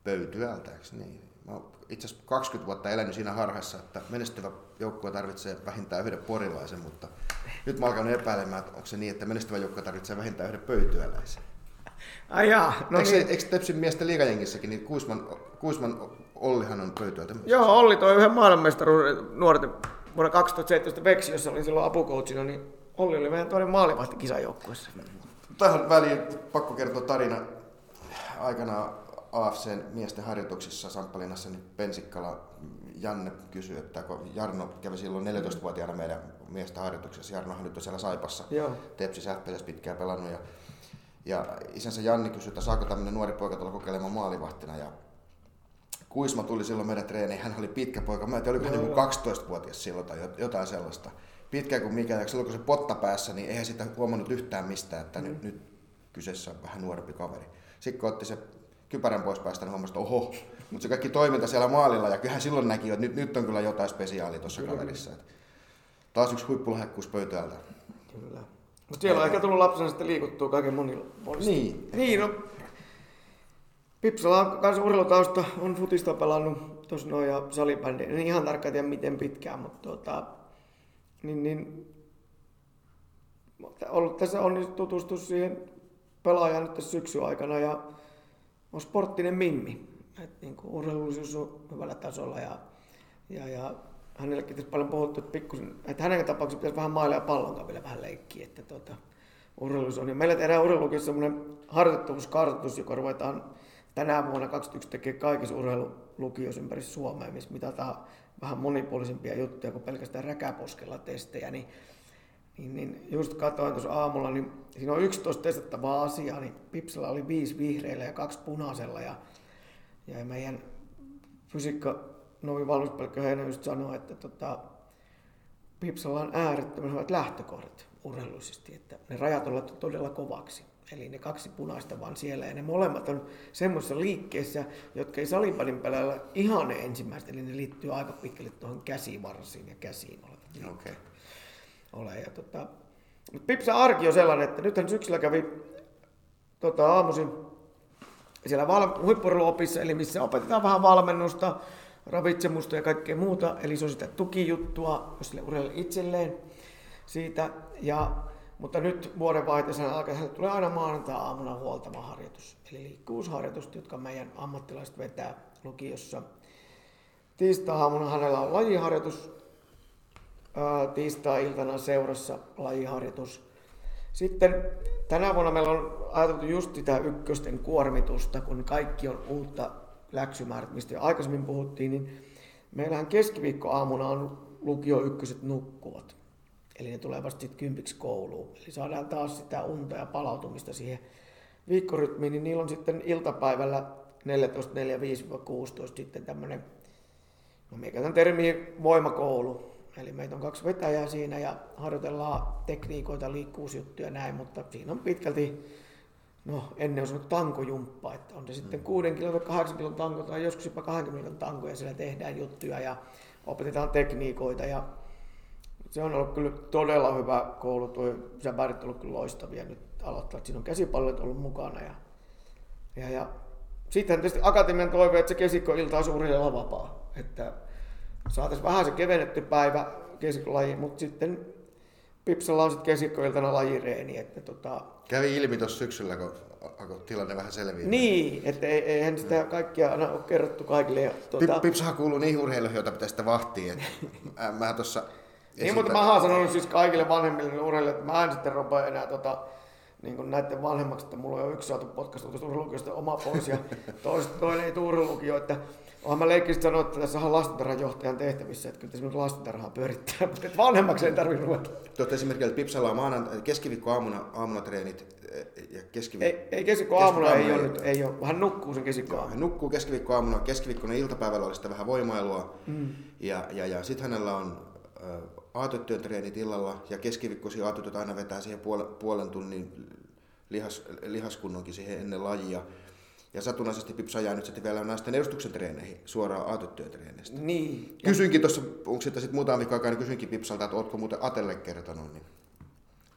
Speaker 1: pöytyältä, eikö niin? Mä oon itse asiassa 20 vuotta elänyt siinä harhassa, että menestyvä joukkue tarvitsee vähintään yhden porilaisen, mutta nyt mä alkan epäilemään, että onko se niin, että menestyvä joukkue tarvitsee vähintään yhden pöytyäläisen.
Speaker 2: ai jaa, no
Speaker 1: eikö,
Speaker 2: niin.
Speaker 1: eikö Tepsin miesten liigajengissäkin, niin Kuisman, Kuisman Ollihan on pöytyältä myös?
Speaker 2: Joo, Olli toi yhden maailmanmestaruuden nuorten vuonna 2017 Veksi, jossa oli silloin apukoutsina, niin Olli oli meidän toinen maalivahti kisajoukkueessa.
Speaker 1: Tähän väliin pakko kertoa tarina. Aikanaan AFCn miesten harjoituksissa Samppalinassa niin Pensikkala Janne kysyi, että kun Jarno kävi silloin 14-vuotiaana meidän miesten harjoituksessa, Jarnohan nyt on siellä Saipassa,
Speaker 2: Joo.
Speaker 1: Tepsi Sähpelässä pitkään pelannut ja, ja isänsä Janni kysyi, että saako tämmöinen nuori poika tulla kokeilemaan maalivahtina ja Kuisma tuli silloin meidän treeniin, hän oli pitkä poika, mä en tiedä, oliko hän niin 12-vuotias silloin tai jotain sellaista. Pitkä kuin mikä, ja silloin kun se potta päässä, niin eihän sitä huomannut yhtään mistään, että nyt, nyt kyseessä on vähän nuorempi kaveri. Sitten kun otti se kypärän pois päästä, niin huomasi, että oho, mutta se kaikki toiminta siellä maalilla, ja kyllähän silloin näki, että nyt, nyt on kyllä jotain spesiaalia tuossa kaverissa. Että taas yksi huippulahjakkuus pöytäältä.
Speaker 2: Kyllä. Mutta siellä on ehkä tullut lapsena sitten liikuttua kaiken monilla puolista.
Speaker 1: Niin.
Speaker 2: Niin, no. Pipsala on kanssa urheilutausta, on futista pelannut tuossa noin ja salibändi. En ihan tarkkaan tiedä miten pitkään, mutta tuota, niin, niin, ollut tässä on tutustus siihen pelaajaan nyt tässä syksyn aikana ja on sporttinen mimmi. Et niin kuin urheilullisuus on hyvällä tasolla ja, ja, ja hänellekin tässä paljon puhuttu, että, pikkusen, että hänen tapauksessa pitäisi vähän mailla ja pallon vielä vähän leikkiä. Että tuota, urheilus on. Ja meillä tehdään urheilulukiossa semmoinen harjoittavuuskartoitus, joka ruvetaan tänä vuonna 2021 tekee kaikissa urheilulukioissa ympäri Suomea, missä mitataan vähän monipuolisempia juttuja kuin pelkästään räkäposkella testejä. Niin, niin, niin just katsoin tuossa aamulla, niin siinä on 11 testattavaa asiaa, niin Pipsalla oli viisi vihreillä ja kaksi punaisella. Ja, ja meidän fysiikka Novi Valmispelkkö Heino just sanoi, että tota, Pipsalla on äärettömän hyvät lähtökohdat urheilullisesti, että ne rajat laittu todella kovaksi. Eli ne kaksi punaista vaan siellä ja ne molemmat on semmoisessa liikkeessä, jotka ei salipadin pelällä ihan ne ensimmäiset, eli ne liittyy aika pitkälle tuohon käsivarsiin ja käsiin olevat
Speaker 1: Okei. Okay.
Speaker 2: Ole. Ja tota, mutta Pipsa arki on sellainen, että nythän syksyllä kävi tota, aamuisin siellä val- huippurheiluopissa, eli missä opetetaan vähän valmennusta, ravitsemusta ja kaikkea muuta. Eli se on sitä tukijuttua sille urheilijalle itselleen siitä. Ja, mutta nyt vuodenvaihteessa alkaa, hänelle tulee aina maanantai-aamuna huoltava harjoitus. Eli liikkuvuusharjoitus, jotka meidän ammattilaiset vetää lukiossa. Tiistai-aamuna hänellä on lajiharjoitus, tiistai-iltana seurassa lajiharjoitus. Sitten tänä vuonna meillä on ajateltu just sitä ykkösten kuormitusta, kun kaikki on uutta läksymäärät, mistä jo aikaisemmin puhuttiin, niin meillähän keskiviikkoaamuna on lukio ykköset nukkuvat. Eli ne tulee vasta sitten kympiksi kouluun. Eli saadaan taas sitä unta ja palautumista siihen viikkorytmiin, niin niillä on sitten iltapäivällä 14.45-16 sitten tämmöinen, no mikä käytän termiä voimakoulu. Eli meitä on kaksi vetäjää siinä ja harjoitellaan tekniikoita, liikkuvuusjuttuja ja näin, mutta siinä on pitkälti, no ennen on sanonut tankojumppa, että on se sitten 6 kilon tai 8 kilon tanko tai joskus jopa 20 kilon tanko ja siellä tehdään juttuja ja opetetaan tekniikoita ja se on ollut kyllä todella hyvä koulu, tuo säbärit on ollut kyllä loistavia nyt aloittaa. Siinä on käsipallot ollut mukana ja, ja, ja sitten tietysti akatemian toive, että se kesikkoilta olisi urheilijalla vapaa. Että saataisiin vähän se kevennetty päivä kesikkolaji, mutta sitten Pipsalla on sitten kesikkoiltana lajireeni. Että tota...
Speaker 1: Kävi ilmi tuossa syksyllä, kun alkoi tilanne vähän selviää.
Speaker 2: Niin, että ei, eihän sitä kaikkia aina ole kerrottu kaikille. Ja,
Speaker 1: tuota... Pipsahan kuuluu niihin urheiluihin, joita pitäisi sitä vahtia. Että mä tuossa
Speaker 2: niin, mutta mä oon sanonut siis kaikille vanhemmille urheilijoille, että mä en sitten rupea enää tota, niin kuin näiden vanhemmaksi, että mulla on jo yksi saatu potkastu tuosta urheilukiosta oma pois ja toista, toinen ei urheilukio, että Onhan mä leikkisesti sanoa, että tässä on lastentarhan johtajan tehtävissä, että kyllä tässä lastentarhaa pyörittää, mutta vanhemmaksi ei tarvitse ruveta.
Speaker 1: Tuotta esimerkiksi, että Pipsalla on maanant- keskiviikko aamuna, aamuna treenit eh, ja keskiviikko...
Speaker 2: Ei, ei keskiviikko aamuna ei ole nyt, ei ole. Hän nukkuu sen keskiviikko aamuna.
Speaker 1: Hän nukkuu keskiviikko aamuna, keskiviikkona iltapäivällä oli sitä vähän voimailua. Mm. Ja, ja, ja sitten hänellä on aatetyön treenit illalla ja keskiviikkoisia aatetyöt aina vetää siihen puolen, puolen tunnin lihas, lihaskunnonkin siihen ennen lajia. Ja satunnaisesti Pipsa jää nyt sitten vielä naisten edustuksen treeneihin suoraan aatetyön treeneistä.
Speaker 2: Niin.
Speaker 1: Kysyinkin tuossa, onko sitä sitten muutama viikko aikaa, niin kysyinkin Pipsalta, että ootko muuten Atelle kertonut, niin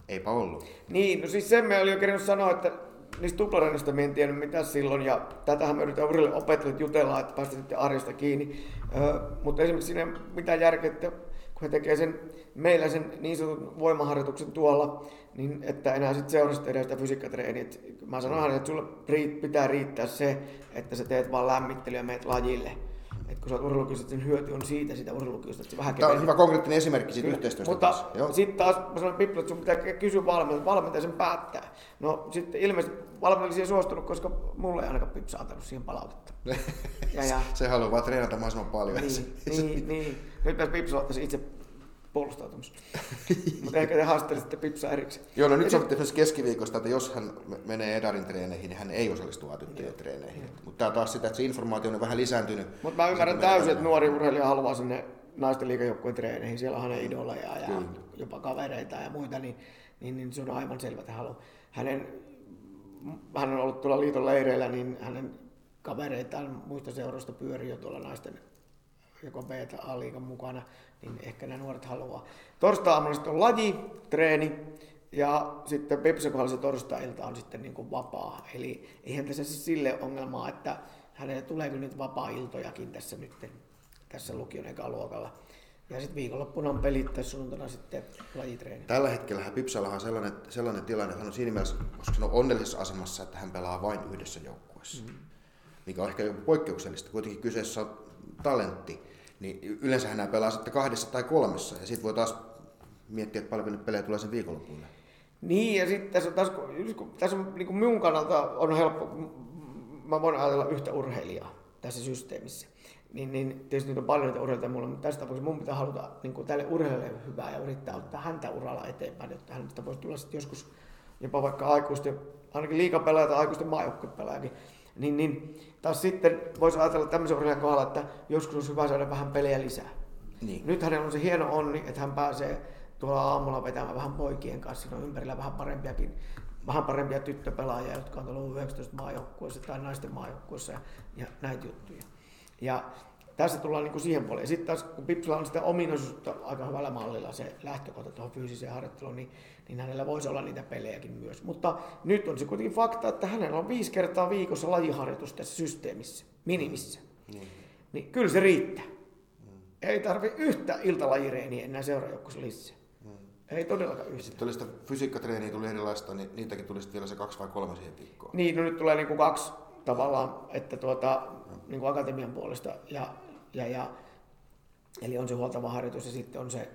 Speaker 1: eipä ollut.
Speaker 2: Niin, no siis sen me oli jo kerännyt sanoa, että niistä tuplarennista me en tiennyt mitä silloin, ja tätähän me yritetään Urille opettajat jutella, että päästä sitten arjesta kiinni. Ö, mutta esimerkiksi siinä mitä järkeä, että kun he tekee sen, meillä sen niin sanotun voimaharjoituksen tuolla, niin että enää sitten seurasta tehdä sitä fysiikkatreeniä. Mä sanoin että sulle pitää riittää se, että sä teet vaan lämmittelyä ja meet lajille. Et kun sä oot sen hyöty on siitä, sitä se vähän
Speaker 1: Tämä on hyvä konkreettinen esimerkki siitä yhteistyöstä.
Speaker 2: Mutta sitten taas mä sanoin Pippo, että sun pitää kysyä valmentaja, valmentaja sen päättää. No sitten ilmeisesti valmentaja siihen suostunut, koska mulle ei ainakaan Pipsa antanut siihen palautetta.
Speaker 1: ja, ja. se haluaa vaan treenata mahdollisimman paljon.
Speaker 2: Niin, niin, niin. Nyt pitäisi Pipsa ottaa itse puolustautumassa. Mutta ehkä te haastelisitte Pipsaa erikseen.
Speaker 1: Joo, no nyt sovittiin keskiviikosta, että jos hän menee Edarin treeneihin, niin hän ei osallistu tyttöjen treeneihin. Mutta tämä taas sitä, että se informaatio on vähän lisääntynyt.
Speaker 2: Mutta mä ymmärrän täysin, että nuori urheilija haluaa sinne naisten liikajoukkueen treeneihin. Siellä on hänen idoleja ja Kyllä. jopa kavereita ja muita, niin, niin, niin se on aivan selvä, että haluaa. Hänen, hän on ollut tuolla liiton leireillä, niin hänen kavereitaan muista seuroista pyörii jo tuolla naisten joko B- tai A-liigan mukana, niin ehkä nämä nuoret haluaa. Torstai-aamuna on laji, treeni, ja sitten Pepsi se torstai-ilta on sitten niin kuin vapaa. Eli eihän tässä siis sille ongelmaa, että hänelle tulee kyllä nyt vapaa-iltojakin tässä nyt tässä lukion luokalla. Ja sitten viikonloppuna on pelit tässä sunnuntaina sitten lajitreeni.
Speaker 1: Tällä hetkellä Pipsalla on sellainen, sellainen tilanne, että hän on siinä mielessä, koska hän on onnellisessa asemassa, että hän pelaa vain yhdessä joukkueessa. Mm. Mikä on ehkä joku poikkeuksellista. Kuitenkin kyseessä on talentti niin yleensä hän pelaa sitten kahdessa tai kolmessa, ja sitten voi taas miettiä, että paljon pelejä tulee sen viikonlopulle.
Speaker 2: Niin, ja sitten tässä on, taas, tässä on niin kuin minun kannalta on helppo, mä voin ajatella yhtä urheilijaa tässä systeemissä. Niin, niin tietysti niitä on paljon niitä urheilijoita mulla, mutta tässä tapauksessa mun pitää haluta niin kuin tälle urheilijalle hyvää ja yrittää ottaa häntä uralla eteenpäin, jotta hänestä voisi tulla sitten joskus jopa vaikka aikuisten, ainakin liikapelaaja tai aikuisten maajoukkuepelaajakin niin, niin taas sitten voisi ajatella tämmöisen urheilijan kohdalla, että joskus olisi hyvä saada vähän pelejä lisää. Niin. Nyt hänellä on se hieno onni, että hän pääsee tuolla aamulla vetämään vähän poikien kanssa. Siinä on ympärillä vähän parempiakin vähän parempia tyttöpelaajia, jotka on tullut 19 maajoukkueessa tai naisten maajoukkueessa ja, ja näitä juttuja. Ja tässä tullaan niin kuin siihen puoleen. Sitten taas, kun Pipsilla on sitä ominaisuutta aika hyvällä mallilla se lähtökohta tuohon fyysiseen harjoitteluun, niin, niin hänellä voisi olla niitä pelejäkin myös. Mutta nyt on se kuitenkin fakta, että hänellä on viisi kertaa viikossa lajiharjoitus tässä systeemissä, minimissä. Mm. Niin kyllä se riittää. Mm. Ei tarvi yhtä iltalajireeniä enää seuraajoukkoissa lisää. Mm. Ei todellakaan yhtä.
Speaker 1: Sitten sitä fysiikkatreeniä tuli erilaista, niin niitäkin tuli vielä se kaksi vai kolme siihen viikkoon.
Speaker 2: Niin, no nyt tulee niin kuin kaksi tavallaan, että tuota, niin kuin akatemian puolesta ja ja, ja, eli on se huoltava harjoitus ja sitten on se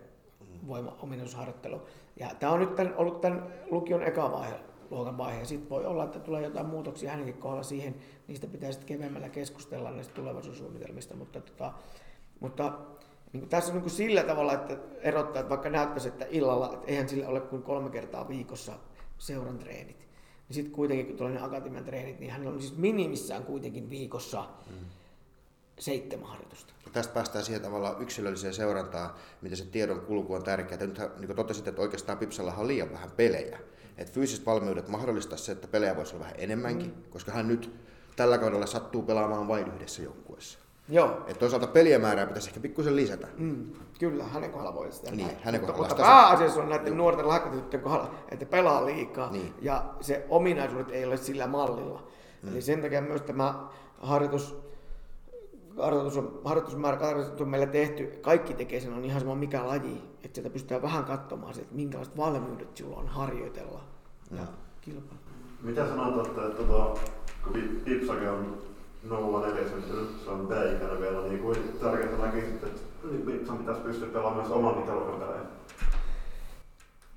Speaker 2: voima ominaisuusharjoittelu. Ja tämä on nyt tämän, ollut tämän lukion eka vaihe, luokan vaihe. Sitten voi olla, että tulee jotain muutoksia hänenkin kohdalla siihen. Niistä pitää sitten keveämmällä keskustella näistä tulevaisuussuunnitelmista. Mutta, tota, mutta niin tässä on niin sillä tavalla, että erottaa, että vaikka näyttäisi, että illalla, että eihän sillä ole kuin kolme kertaa viikossa seuran treenit. Niin sitten kuitenkin, kun tulee ne akatemian treenit, niin hänellä on siis minimissään kuitenkin viikossa mm. Seitsemän harjoitusta.
Speaker 1: Ja tästä päästään siihen tavallaan yksilölliseen seurantaan, miten se tiedon kulku on tärkeää. Nyt niin totesit, että oikeastaan Pipsalla on liian vähän pelejä. Että fyysiset valmiudet mahdollistaa se, että pelejä voisi olla vähän enemmänkin, mm. koska hän nyt tällä kaudella sattuu pelaamaan vain yhdessä joukkueessa.
Speaker 2: Joo.
Speaker 1: Että toisaalta pelien määrää pitäisi ehkä pikkusen lisätä.
Speaker 2: Mm, kyllä, hänen kohdalla voi sitä.
Speaker 1: Niin,
Speaker 2: näin.
Speaker 1: hänen
Speaker 2: mutta,
Speaker 1: kohdalla
Speaker 2: mutta pääasiassa on näiden nuorten lahkatyttöjen kohdalla, että pelaa liikaa
Speaker 1: Niin.
Speaker 2: ja se ominaisuudet ei ole sillä mallilla. Mm. Eli sen takia myös tämä harjoitus, harjoitus on, harjoitusmäärä harjoitus on meillä tehty, kaikki tekee sen, on ihan sama mikä laji, että sieltä pystytään vähän katsomaan, että minkälaiset valmiudet sulla on harjoitella ja kilpailla.
Speaker 5: Mitä sanot, että, että tota, kun Pi- Pipsakin on 04 syntynyt, se on B-ikäinen vielä, niin kuin tärkeää näkisit, että Pipsan pitäisi pystyä pelaamaan myös oman ikäluokan pelejä.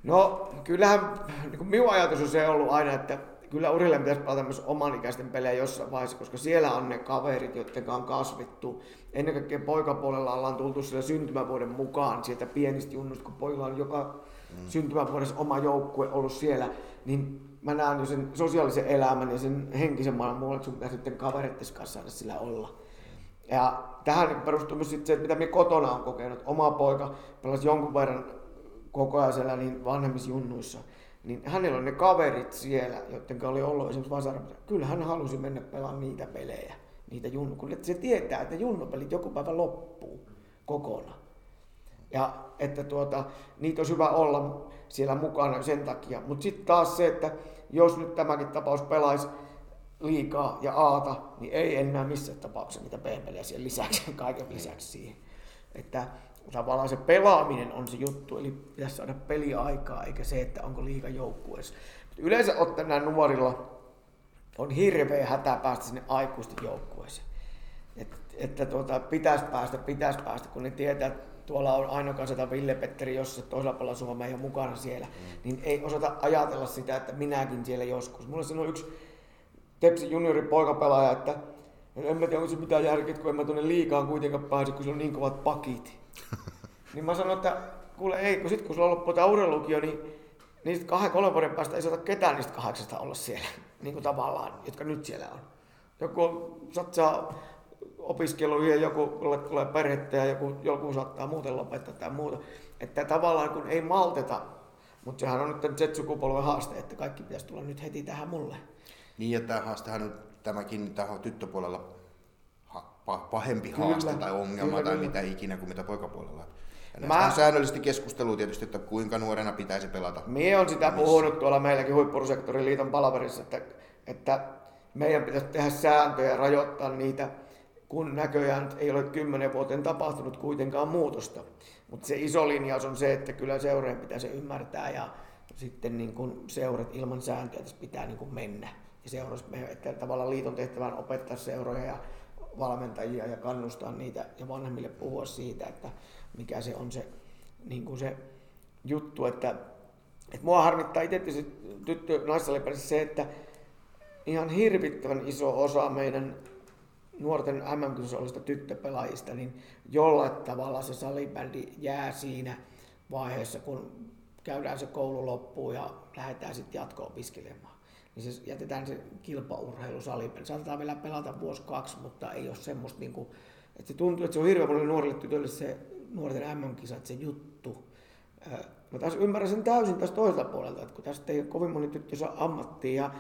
Speaker 2: No kyllähän niin kuin minun ajatus on se ollut aina, että kyllä urille pitäisi pelata myös oman ikäisten pelejä jossain vaiheessa, koska siellä on ne kaverit, joiden on kasvettu. Ennen kaikkea poikapuolella ollaan tultu sillä syntymävuoden mukaan sieltä pienistä junnuista, kun pojilla on joka mm. syntymävuodessa oma joukkue ollut siellä, niin mä näen jo sen sosiaalisen elämän ja sen henkisen maailman muualla, että sun pitää sitten kavereiden kanssa saada sillä olla. Ja tähän perustuu myös sitten se, mitä minä kotona on kokenut. Oma poika pelasi jonkun verran koko ajan siellä niin vanhemmissa junnuissa. Niin hänellä on ne kaverit siellä, joiden oli ollut esimerkiksi Vasarassa. Kyllä hän halusi mennä pelaamaan niitä pelejä, niitä junnu, kun se tietää, että junnupelit joku päivä loppuu kokonaan. Ja että tuota, niitä olisi hyvä olla siellä mukana sen takia. Mutta sitten taas se, että jos nyt tämäkin tapaus pelaisi liikaa ja aata, niin ei enää missään tapauksessa niitä B-pelejä siihen lisäksi, kaiken lisäksi siihen. Että tavallaan se pelaaminen on se juttu, eli pitäisi saada peliaikaa, eikä se, että onko liiga joukkueessa. Yleensä ottaen näin nuorilla on hirveä hätä päästä sinne aikuisten joukkueeseen. Et, että tuota, pitäisi päästä, pitäisi päästä, kun ne tietää, että tuolla on Aino kanssa tai Ville Petteri jossain toisella puolella Suomea ja mukana siellä, mm. niin ei osata ajatella sitä, että minäkin siellä joskus. Mulla sanoi yksi Tepsi juniori poikapelaaja, että en mä tiedä, onko se mitään järkeä, kun en mä tuonne liikaan kuitenkaan pääse, kun sillä on niin kovat pakit. niin mä sanoin, että kuule ei, kun sit kun sulla loppuu tämä urheilulukio, niin niistä kahden, kolmen vuoden päästä ei saata ketään niistä kahdeksasta olla siellä, niin kuin tavallaan, jotka nyt siellä on. Joku satsaa opiskeluihin ja joku tulee perhettä ja joku, joku saattaa muuten lopettaa tai muuta. Että tavallaan kun ei malteta, mutta sehän on nyt Z-sukupolven haaste, että kaikki pitäisi tulla nyt heti tähän mulle.
Speaker 1: Niin, ja tämä haastehan on tämäkin tähän tyttöpuolella pahempi
Speaker 2: Kyllä,
Speaker 1: haaste tai ongelma
Speaker 2: kyllä,
Speaker 1: tai
Speaker 2: kyllä.
Speaker 1: mitä ikinä kuin mitä poikapuolella. Ja
Speaker 2: Mä-
Speaker 1: on säännöllisesti keskustelua tietysti, että kuinka nuorena pitäisi pelata.
Speaker 2: Mie on sitä puhunut tuolla meilläkin huippurusektorin liiton palaverissa, että, että meidän pitäisi tehdä sääntöjä ja rajoittaa niitä, kun näköjään ei ole kymmenen vuoteen tapahtunut kuitenkaan muutosta. Mutta se iso linjaus on se, että kyllä seurojen pitää se ymmärtää ja sitten niin kun seurat ilman sääntöjä tässä pitää niin kun mennä. Ja seuras, että tavallaan liiton tehtävä on opettaa seuroja ja valmentajia ja kannustaa niitä ja vanhemmille puhua siitä, että mikä se on se, niin kuin se juttu, että, että mua harmittaa itse tyttö naissalipelissä se, että ihan hirvittävän iso osa meidän nuorten mm olevista tyttöpelaajista, niin jollain tavalla se salibändi jää siinä vaiheessa, kun käydään se koulu loppuun ja lähdetään sitten jatko-opiskelemaan. Niin se jätetään se kilpaurheilu salibändi. Saatetaan vielä pelata vuosi kaksi, mutta ei ole semmoista, niin kuin, että se tuntuu, että se on hirveän monille nuorille tytöille se nuorten MM-kisat, se juttu. Ää, Mä taas ymmärrän sen täysin tästä toiselta puolelta, että kun tästä ei kovin moni tyttö saa ammattia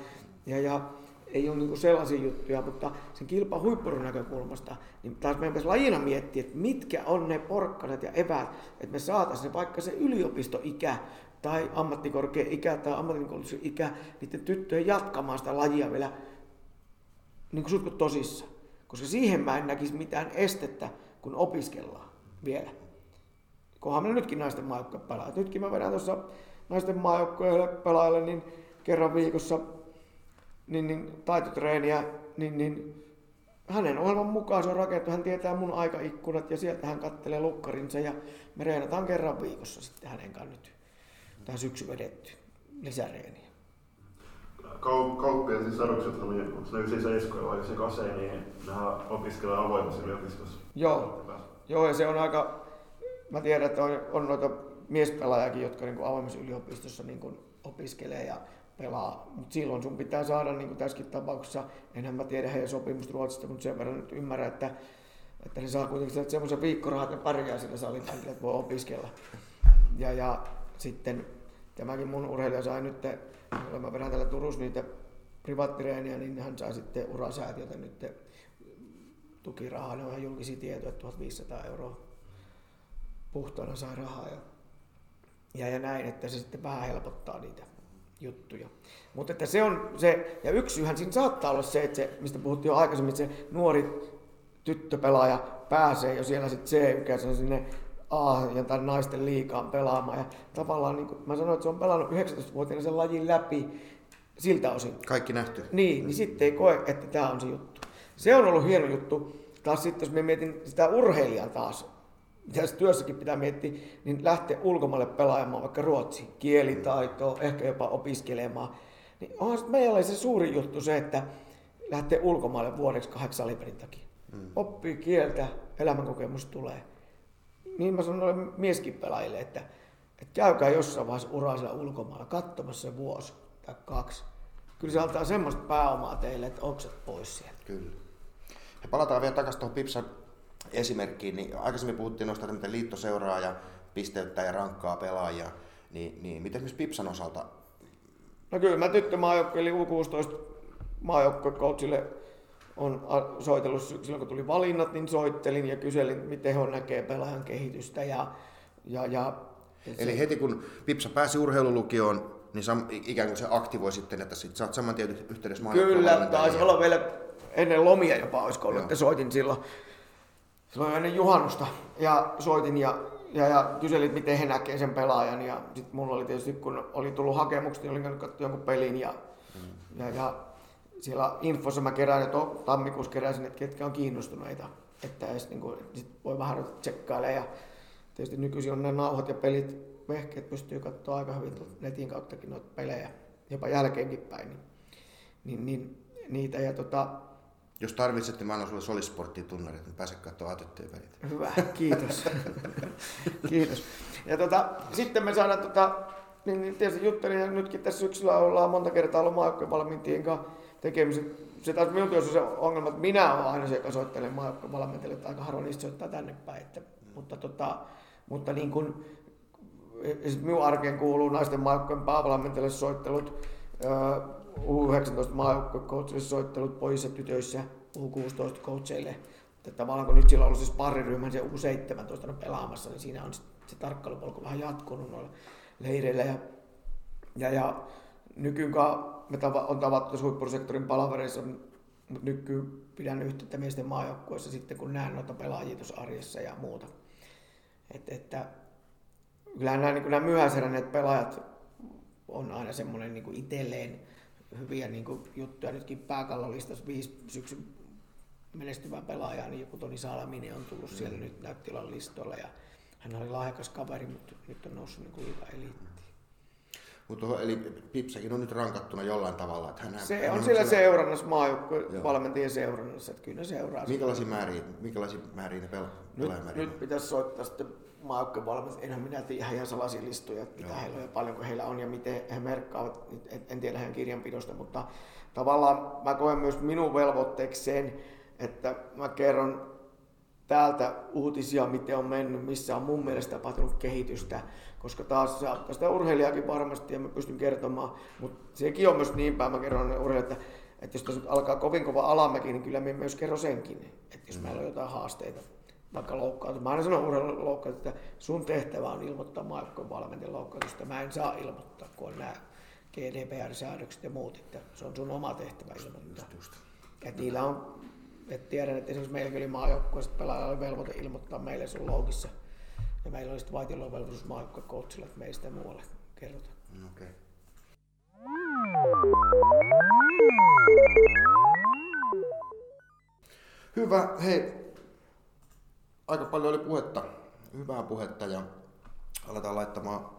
Speaker 2: ja, ja, ja ei ole niinku sellaisia juttuja, mutta sen kilpan huippurun näkökulmasta, niin taas meidän pitäisi lajina miettiä, että mitkä on ne porkkanat ja eväät, että me saataisiin vaikka se yliopistoikä tai ammattikorkea ikä tai ammattikoulutuksen ikä niiden tyttöjen jatkamaan sitä lajia vielä niin kuin sutkut tosissa. Koska siihen mä en näkisi mitään estettä, kun opiskellaan vielä. Kunhan me nytkin naisten maajoukkue pelaa. Nytkin mä vedän tuossa naisten maajoukkueelle pelaajalle niin kerran viikossa niin, niin, taitotreeniä, niin, niin hänen ohjelman mukaan se on rakentu, hän tietää mun aikaikkunat ja sieltä hän kattelee lukkarinsa ja me reenataan kerran viikossa sitten hänen kanssa nyt. Tämä syksy vedetty lisäreeniä.
Speaker 5: Kau- Kauppien siis sadukset on, niin onko ne 97 vai 98, niin nehän opiskelee avoimessa yliopistossa.
Speaker 2: Joo. Joo, ja se on aika mä tiedän, että on, on noita miespelaajakin, jotka niin kuin avoimessa yliopistossa niin kuin opiskelee ja pelaa. Mutta silloin sun pitää saada, niin kuin tässäkin tapauksessa, enhän mä tiedä heidän sopimusta Ruotsista, mutta sen verran nyt ymmärrän, että, että ne saa kuitenkin semmoisen viikkorahat, ne pärjää sillä salibändillä, että voi opiskella. Ja, ja sitten tämäkin mun urheilija sai nyt, kun mä vedän täällä Turussa niitä privaattireeniä, niin hän sai sitten urasäätiöltä nyt tukirahaa, ne on ihan julkisia tietoja, 1500 euroa puhtaana sai rahaa ja, ja, ja näin, että se sitten vähän helpottaa niitä juttuja. Mutta että se on se, ja yksi syyhän siinä saattaa olla se, että se, mistä puhuttiin jo aikaisemmin, että se nuori tyttöpelaaja pääsee jo siellä sitten C-ikäisenä sinne A ja tämän naisten liikaan pelaamaan. Ja tavallaan, niin kuin mä sanoin, että se on pelannut 19-vuotiaana sen lajin läpi siltä osin.
Speaker 1: Kaikki nähty.
Speaker 2: Niin, niin sitten ei koe, että tämä on se juttu. Se on ollut hieno juttu. Taas sitten, jos me mietin sitä urheilijaa taas, mitä työssäkin pitää miettiä, niin lähteä ulkomaille pelaamaan vaikka ruotsi, kielitaitoa, ehkä jopa opiskelemaan. Niin onhan meillä se suuri juttu se, että lähtee ulkomaille vuodeksi kahdeksan takia. Mm. Oppii kieltä, elämänkokemus tulee. Niin mä sanon noille mieskin pelaajille, että, että käykää jossain vaiheessa uraa siellä ulkomailla katsomassa se vuosi tai kaksi. Kyllä se antaa semmoista pääomaa teille, että oksat pois sieltä.
Speaker 1: Kyllä. Ja palataan vielä takaisin tuohon Pipsan esimerkkiin, niin aikaisemmin puhuttiin noista, että liitto seuraa ja pisteyttää ja rankkaa pelaajia, niin, niin miten esimerkiksi Pipsan osalta?
Speaker 2: No kyllä mä tyttömaajoukko eli U16 maajoukkocoachille on soitellut silloin kun tuli valinnat, niin soittelin ja kyselin, miten he näkee pelaajan kehitystä. Ja, ja, ja,
Speaker 1: Eli se... heti kun Pipsa pääsi urheilulukioon, niin sam, ikään kuin se aktivoi sitten, että sit sä oot saman tien yhteydessä
Speaker 2: Kyllä, taisi olla vielä ennen lomia jopa olisiko ollut, että soitin silloin silloin ennen juhannusta ja soitin ja, ja, ja kyselin, miten he näkee sen pelaajan. Ja sitten mulla oli tietysti, kun oli tullut hakemukset, niin olin käynyt katsoa jonkun pelin ja, mm. ja, ja siellä infossa mä kerään, että tammikuussa keräsin, että ketkä on kiinnostuneita. Että edes, niin kuin, sit voi vähän tsekkailla ja tietysti nykyisin on ne nauhat ja pelit, vehkeet pystyy katsoa aika hyvin netin kauttakin noita pelejä, jopa jälkeenkin päin. Niin, niin, niin niitä ja tota,
Speaker 1: jos tarvitsette, mä annan sulle Solisporttiin tunnarit, niin pääse katsomaan atettuja pelit.
Speaker 2: Hyvä, kiitos. kiitos. Ja tota, sitten me saadaan, tota, niin, niin tietysti juttelin, ja nytkin tässä syksyllä ollaan monta kertaa ollut maajoukkojen kanssa tekemisissä. Se taas minun työssä se ongelma, että minä olen aina se, joka soittelee maajoukkojen että aika harvoin niistä soittaa tänne päin. Että, mutta, tota, mutta niin kun, minun arkeen kuuluu naisten maajoukkojen päävalmentajille soittelut, U19 maajoukkuecoachille soittelut poissa tytöissä U16 coacheille. Että tavallaan kun nyt sillä on ollut siis pariryhmän se U17 pelaamassa, niin siinä on se tarkkailupolku vähän jatkunut noilla leireillä. Ja, ja, ja nykyään me tava, on tavattu tässä huippusektorin palavereissa, mutta nykyään pidän yhteyttä miesten maajoukkueessa sitten, kun näen noita pelaajia tuossa arjessa ja muuta. Et, että kyllähän nämä, niin nämä myöhäiseränneet pelaajat on aina semmoinen niin itselleen hyviä niin kuin, juttuja. Nytkin pääkallolistassa viisi syksyn menestyvää pelaajaa, niin joku Toni Salaminen on tullut mm. siellä nyt näyttilan listoilla ja hän oli lahjakas kaveri, mutta nyt on noussut niin kuin eliittiin.
Speaker 1: Mutta eli Pipsakin on nyt rankattuna jollain tavalla. Että hän,
Speaker 2: se hän on, on siellä seurannassa, maajoukkueen valmentajien seurannassa, että kyllä ne seuraa.
Speaker 1: Minkälaisia määriä, minkälaisia määriä ne pelaa?
Speaker 2: Nyt, nyt pitäisi soittaa sitten maajoukkueen valmentajat. Enhän minä tiedä ihan salaisia listoja, että mitä Joo. heillä on ja paljonko heillä on ja miten he merkkaavat. En tiedä heidän kirjanpidosta, mutta tavallaan mä koen myös minun velvoitteeksi sen, että mä kerron täältä uutisia, miten on mennyt, missä on mun mielestä tapahtunut kehitystä, koska taas se auttaa sitä urheilijakin varmasti ja mä pystyn kertomaan, mutta sekin on myös niin päin, mä kerron urheilijalle, että, että jos tässä nyt alkaa kovin kova alamäki, niin kyllä mä myös kerron senkin, että jos mm. meillä on jotain haasteita, vaikka loukkaantu. Mä aina sanon urheilun että sun tehtävä on ilmoittaa maajoukkojen valmentajan loukkaantusta. Mä en saa ilmoittaa, kun on nämä GDPR-säädökset ja muut, että se on sun oma tehtävä ilmoittaa. Just, just. Et niillä on et tiedän, että esimerkiksi meilläkin oli maajoukkueessa pelaajalla oli velvoite ilmoittaa meille sun loukissa. Ja meillä oli sitten vaitiloon velvollisuus maajoukkuecoachilla, että meistä muualle kerrota. Mm, okay.
Speaker 1: Hyvä. Hei, aika paljon oli puhetta, hyvää puhetta ja aletaan laittamaan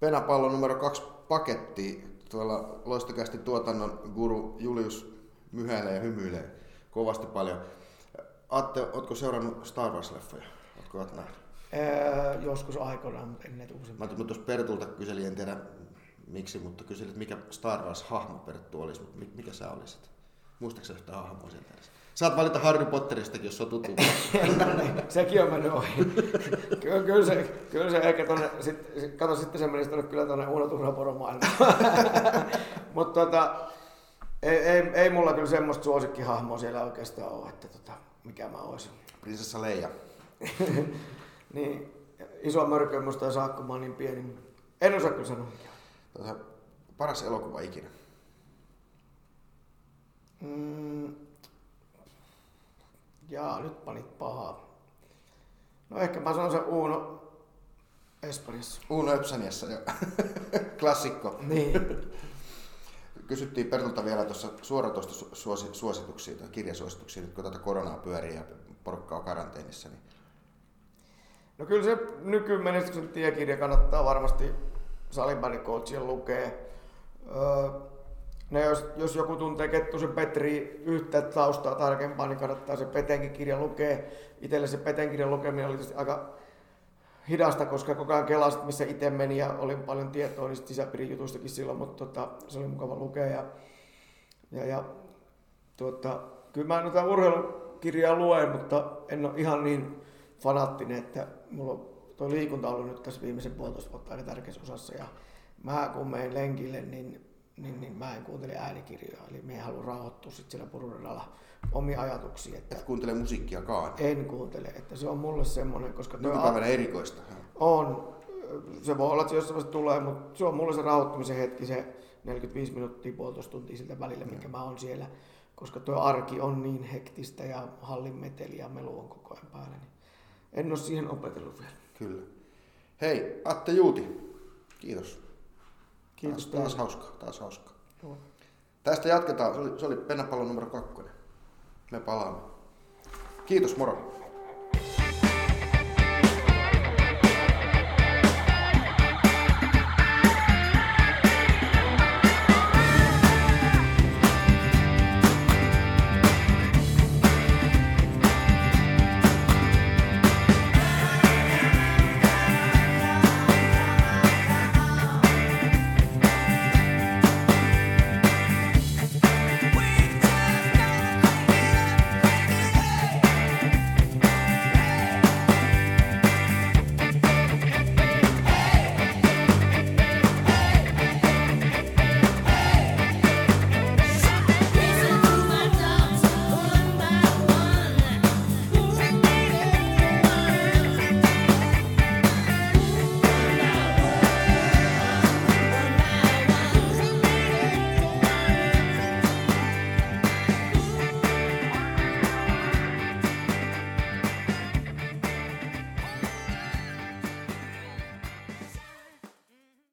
Speaker 1: penapallo numero kaksi pakettiin. Tuolla loistokästi tuotannon guru Julius myhäilee ja hymyilee kovasti paljon. Atte, ootko seurannut Star Wars-leffoja? Ootko oot nähnyt?
Speaker 2: Öö, joskus aikoinaan, mutta en näitä uusimpia.
Speaker 1: Mä tuossa Pertulta kyselin, en tiedä miksi, mutta kyselin, että mikä Star Wars-hahmo Perttu olisi, mutta mi- mikä sä olisit? Muistaaksä yhtään hahmoa sieltä edes? Saat valita Harry Potteristakin, jos on tuttu.
Speaker 2: Sekin on mennyt ohi. kyllä, kyllä, se, kyllä se ehkä tonne, sit, sit, kato sitten se menisi tonne kyllä tonne Uno Turhaporon maailmaan. Mutta tota, ei, ei, ei, mulla kyllä semmoista suosikkihahmoa siellä oikeastaan ole, että tota, mikä mä olisin.
Speaker 1: Prinsessa Leija.
Speaker 2: Niin, iso mörkö musta ei saa, kun mä niin pieni. En osaa kyllä sanoa.
Speaker 1: Tota, paras elokuva ikinä.
Speaker 2: Mm. Jaa, nyt panit pahaa. No ehkä mä sanon se Uno Espanjassa.
Speaker 1: Uno Öpsaniassa jo. Klassikko.
Speaker 2: Niin.
Speaker 1: Kysyttiin Pertulta vielä tuossa suoratoistosuosituksia tai kirjasuosituksia, nyt kun tätä koronaa pyörii ja porukka on karanteenissa, niin
Speaker 2: No kyllä se nykymenestyksen tiekirja kannattaa varmasti salibändicoachien lukea. Öö, ne jos, jos joku tuntee Kettusen Petri yhtä taustaa tarkempaa, niin kannattaa se Petenkin kirja lukea. Itselle se Peten kirjan lukeminen oli aika hidasta, koska koko ajan kelasit, missä itse meni ja oli paljon tietoa niistä sisäpiirin jutuistakin silloin, mutta tota, se oli mukava lukea. Ja, ja, ja tuota, kyllä mä noita urheilukirjaa luen, mutta en ole ihan niin fanaattinen, että mulla on tuo liikunta ollut nyt tässä viimeisen puolitoista vuotta aina tärkeässä osassa. Ja mä kun menen lenkille, niin, niin, niin mä en kuuntele äänikirjoja. Eli me en halua rauhoittua sit siellä pururadalla omia ajatuksia. Että
Speaker 1: et kuuntele musiikkiakaan.
Speaker 2: en kuuntele, että se on mulle semmoinen, koska
Speaker 1: Nykypäivänä erikoista.
Speaker 2: on, se voi olla, että se jossain vaiheessa tulee, mutta se on mulle se rauhoittumisen hetki, se 45 minuuttia, puolitoista tuntia siltä välillä, minkä mä oon siellä. Koska tuo arki on niin hektistä ja hallin meteli ja melu on koko ajan päällä, niin en ole siihen opetellut vielä.
Speaker 1: Kyllä. Hei, Atte Juuti. Kiitos.
Speaker 2: Kiitos
Speaker 1: taas, taas hauskaa, taas hauskaa.
Speaker 2: Joo.
Speaker 1: Tästä jatketaan. Se oli, se oli pennapallo numero kakkonen. Me palaamme. Kiitos, moro.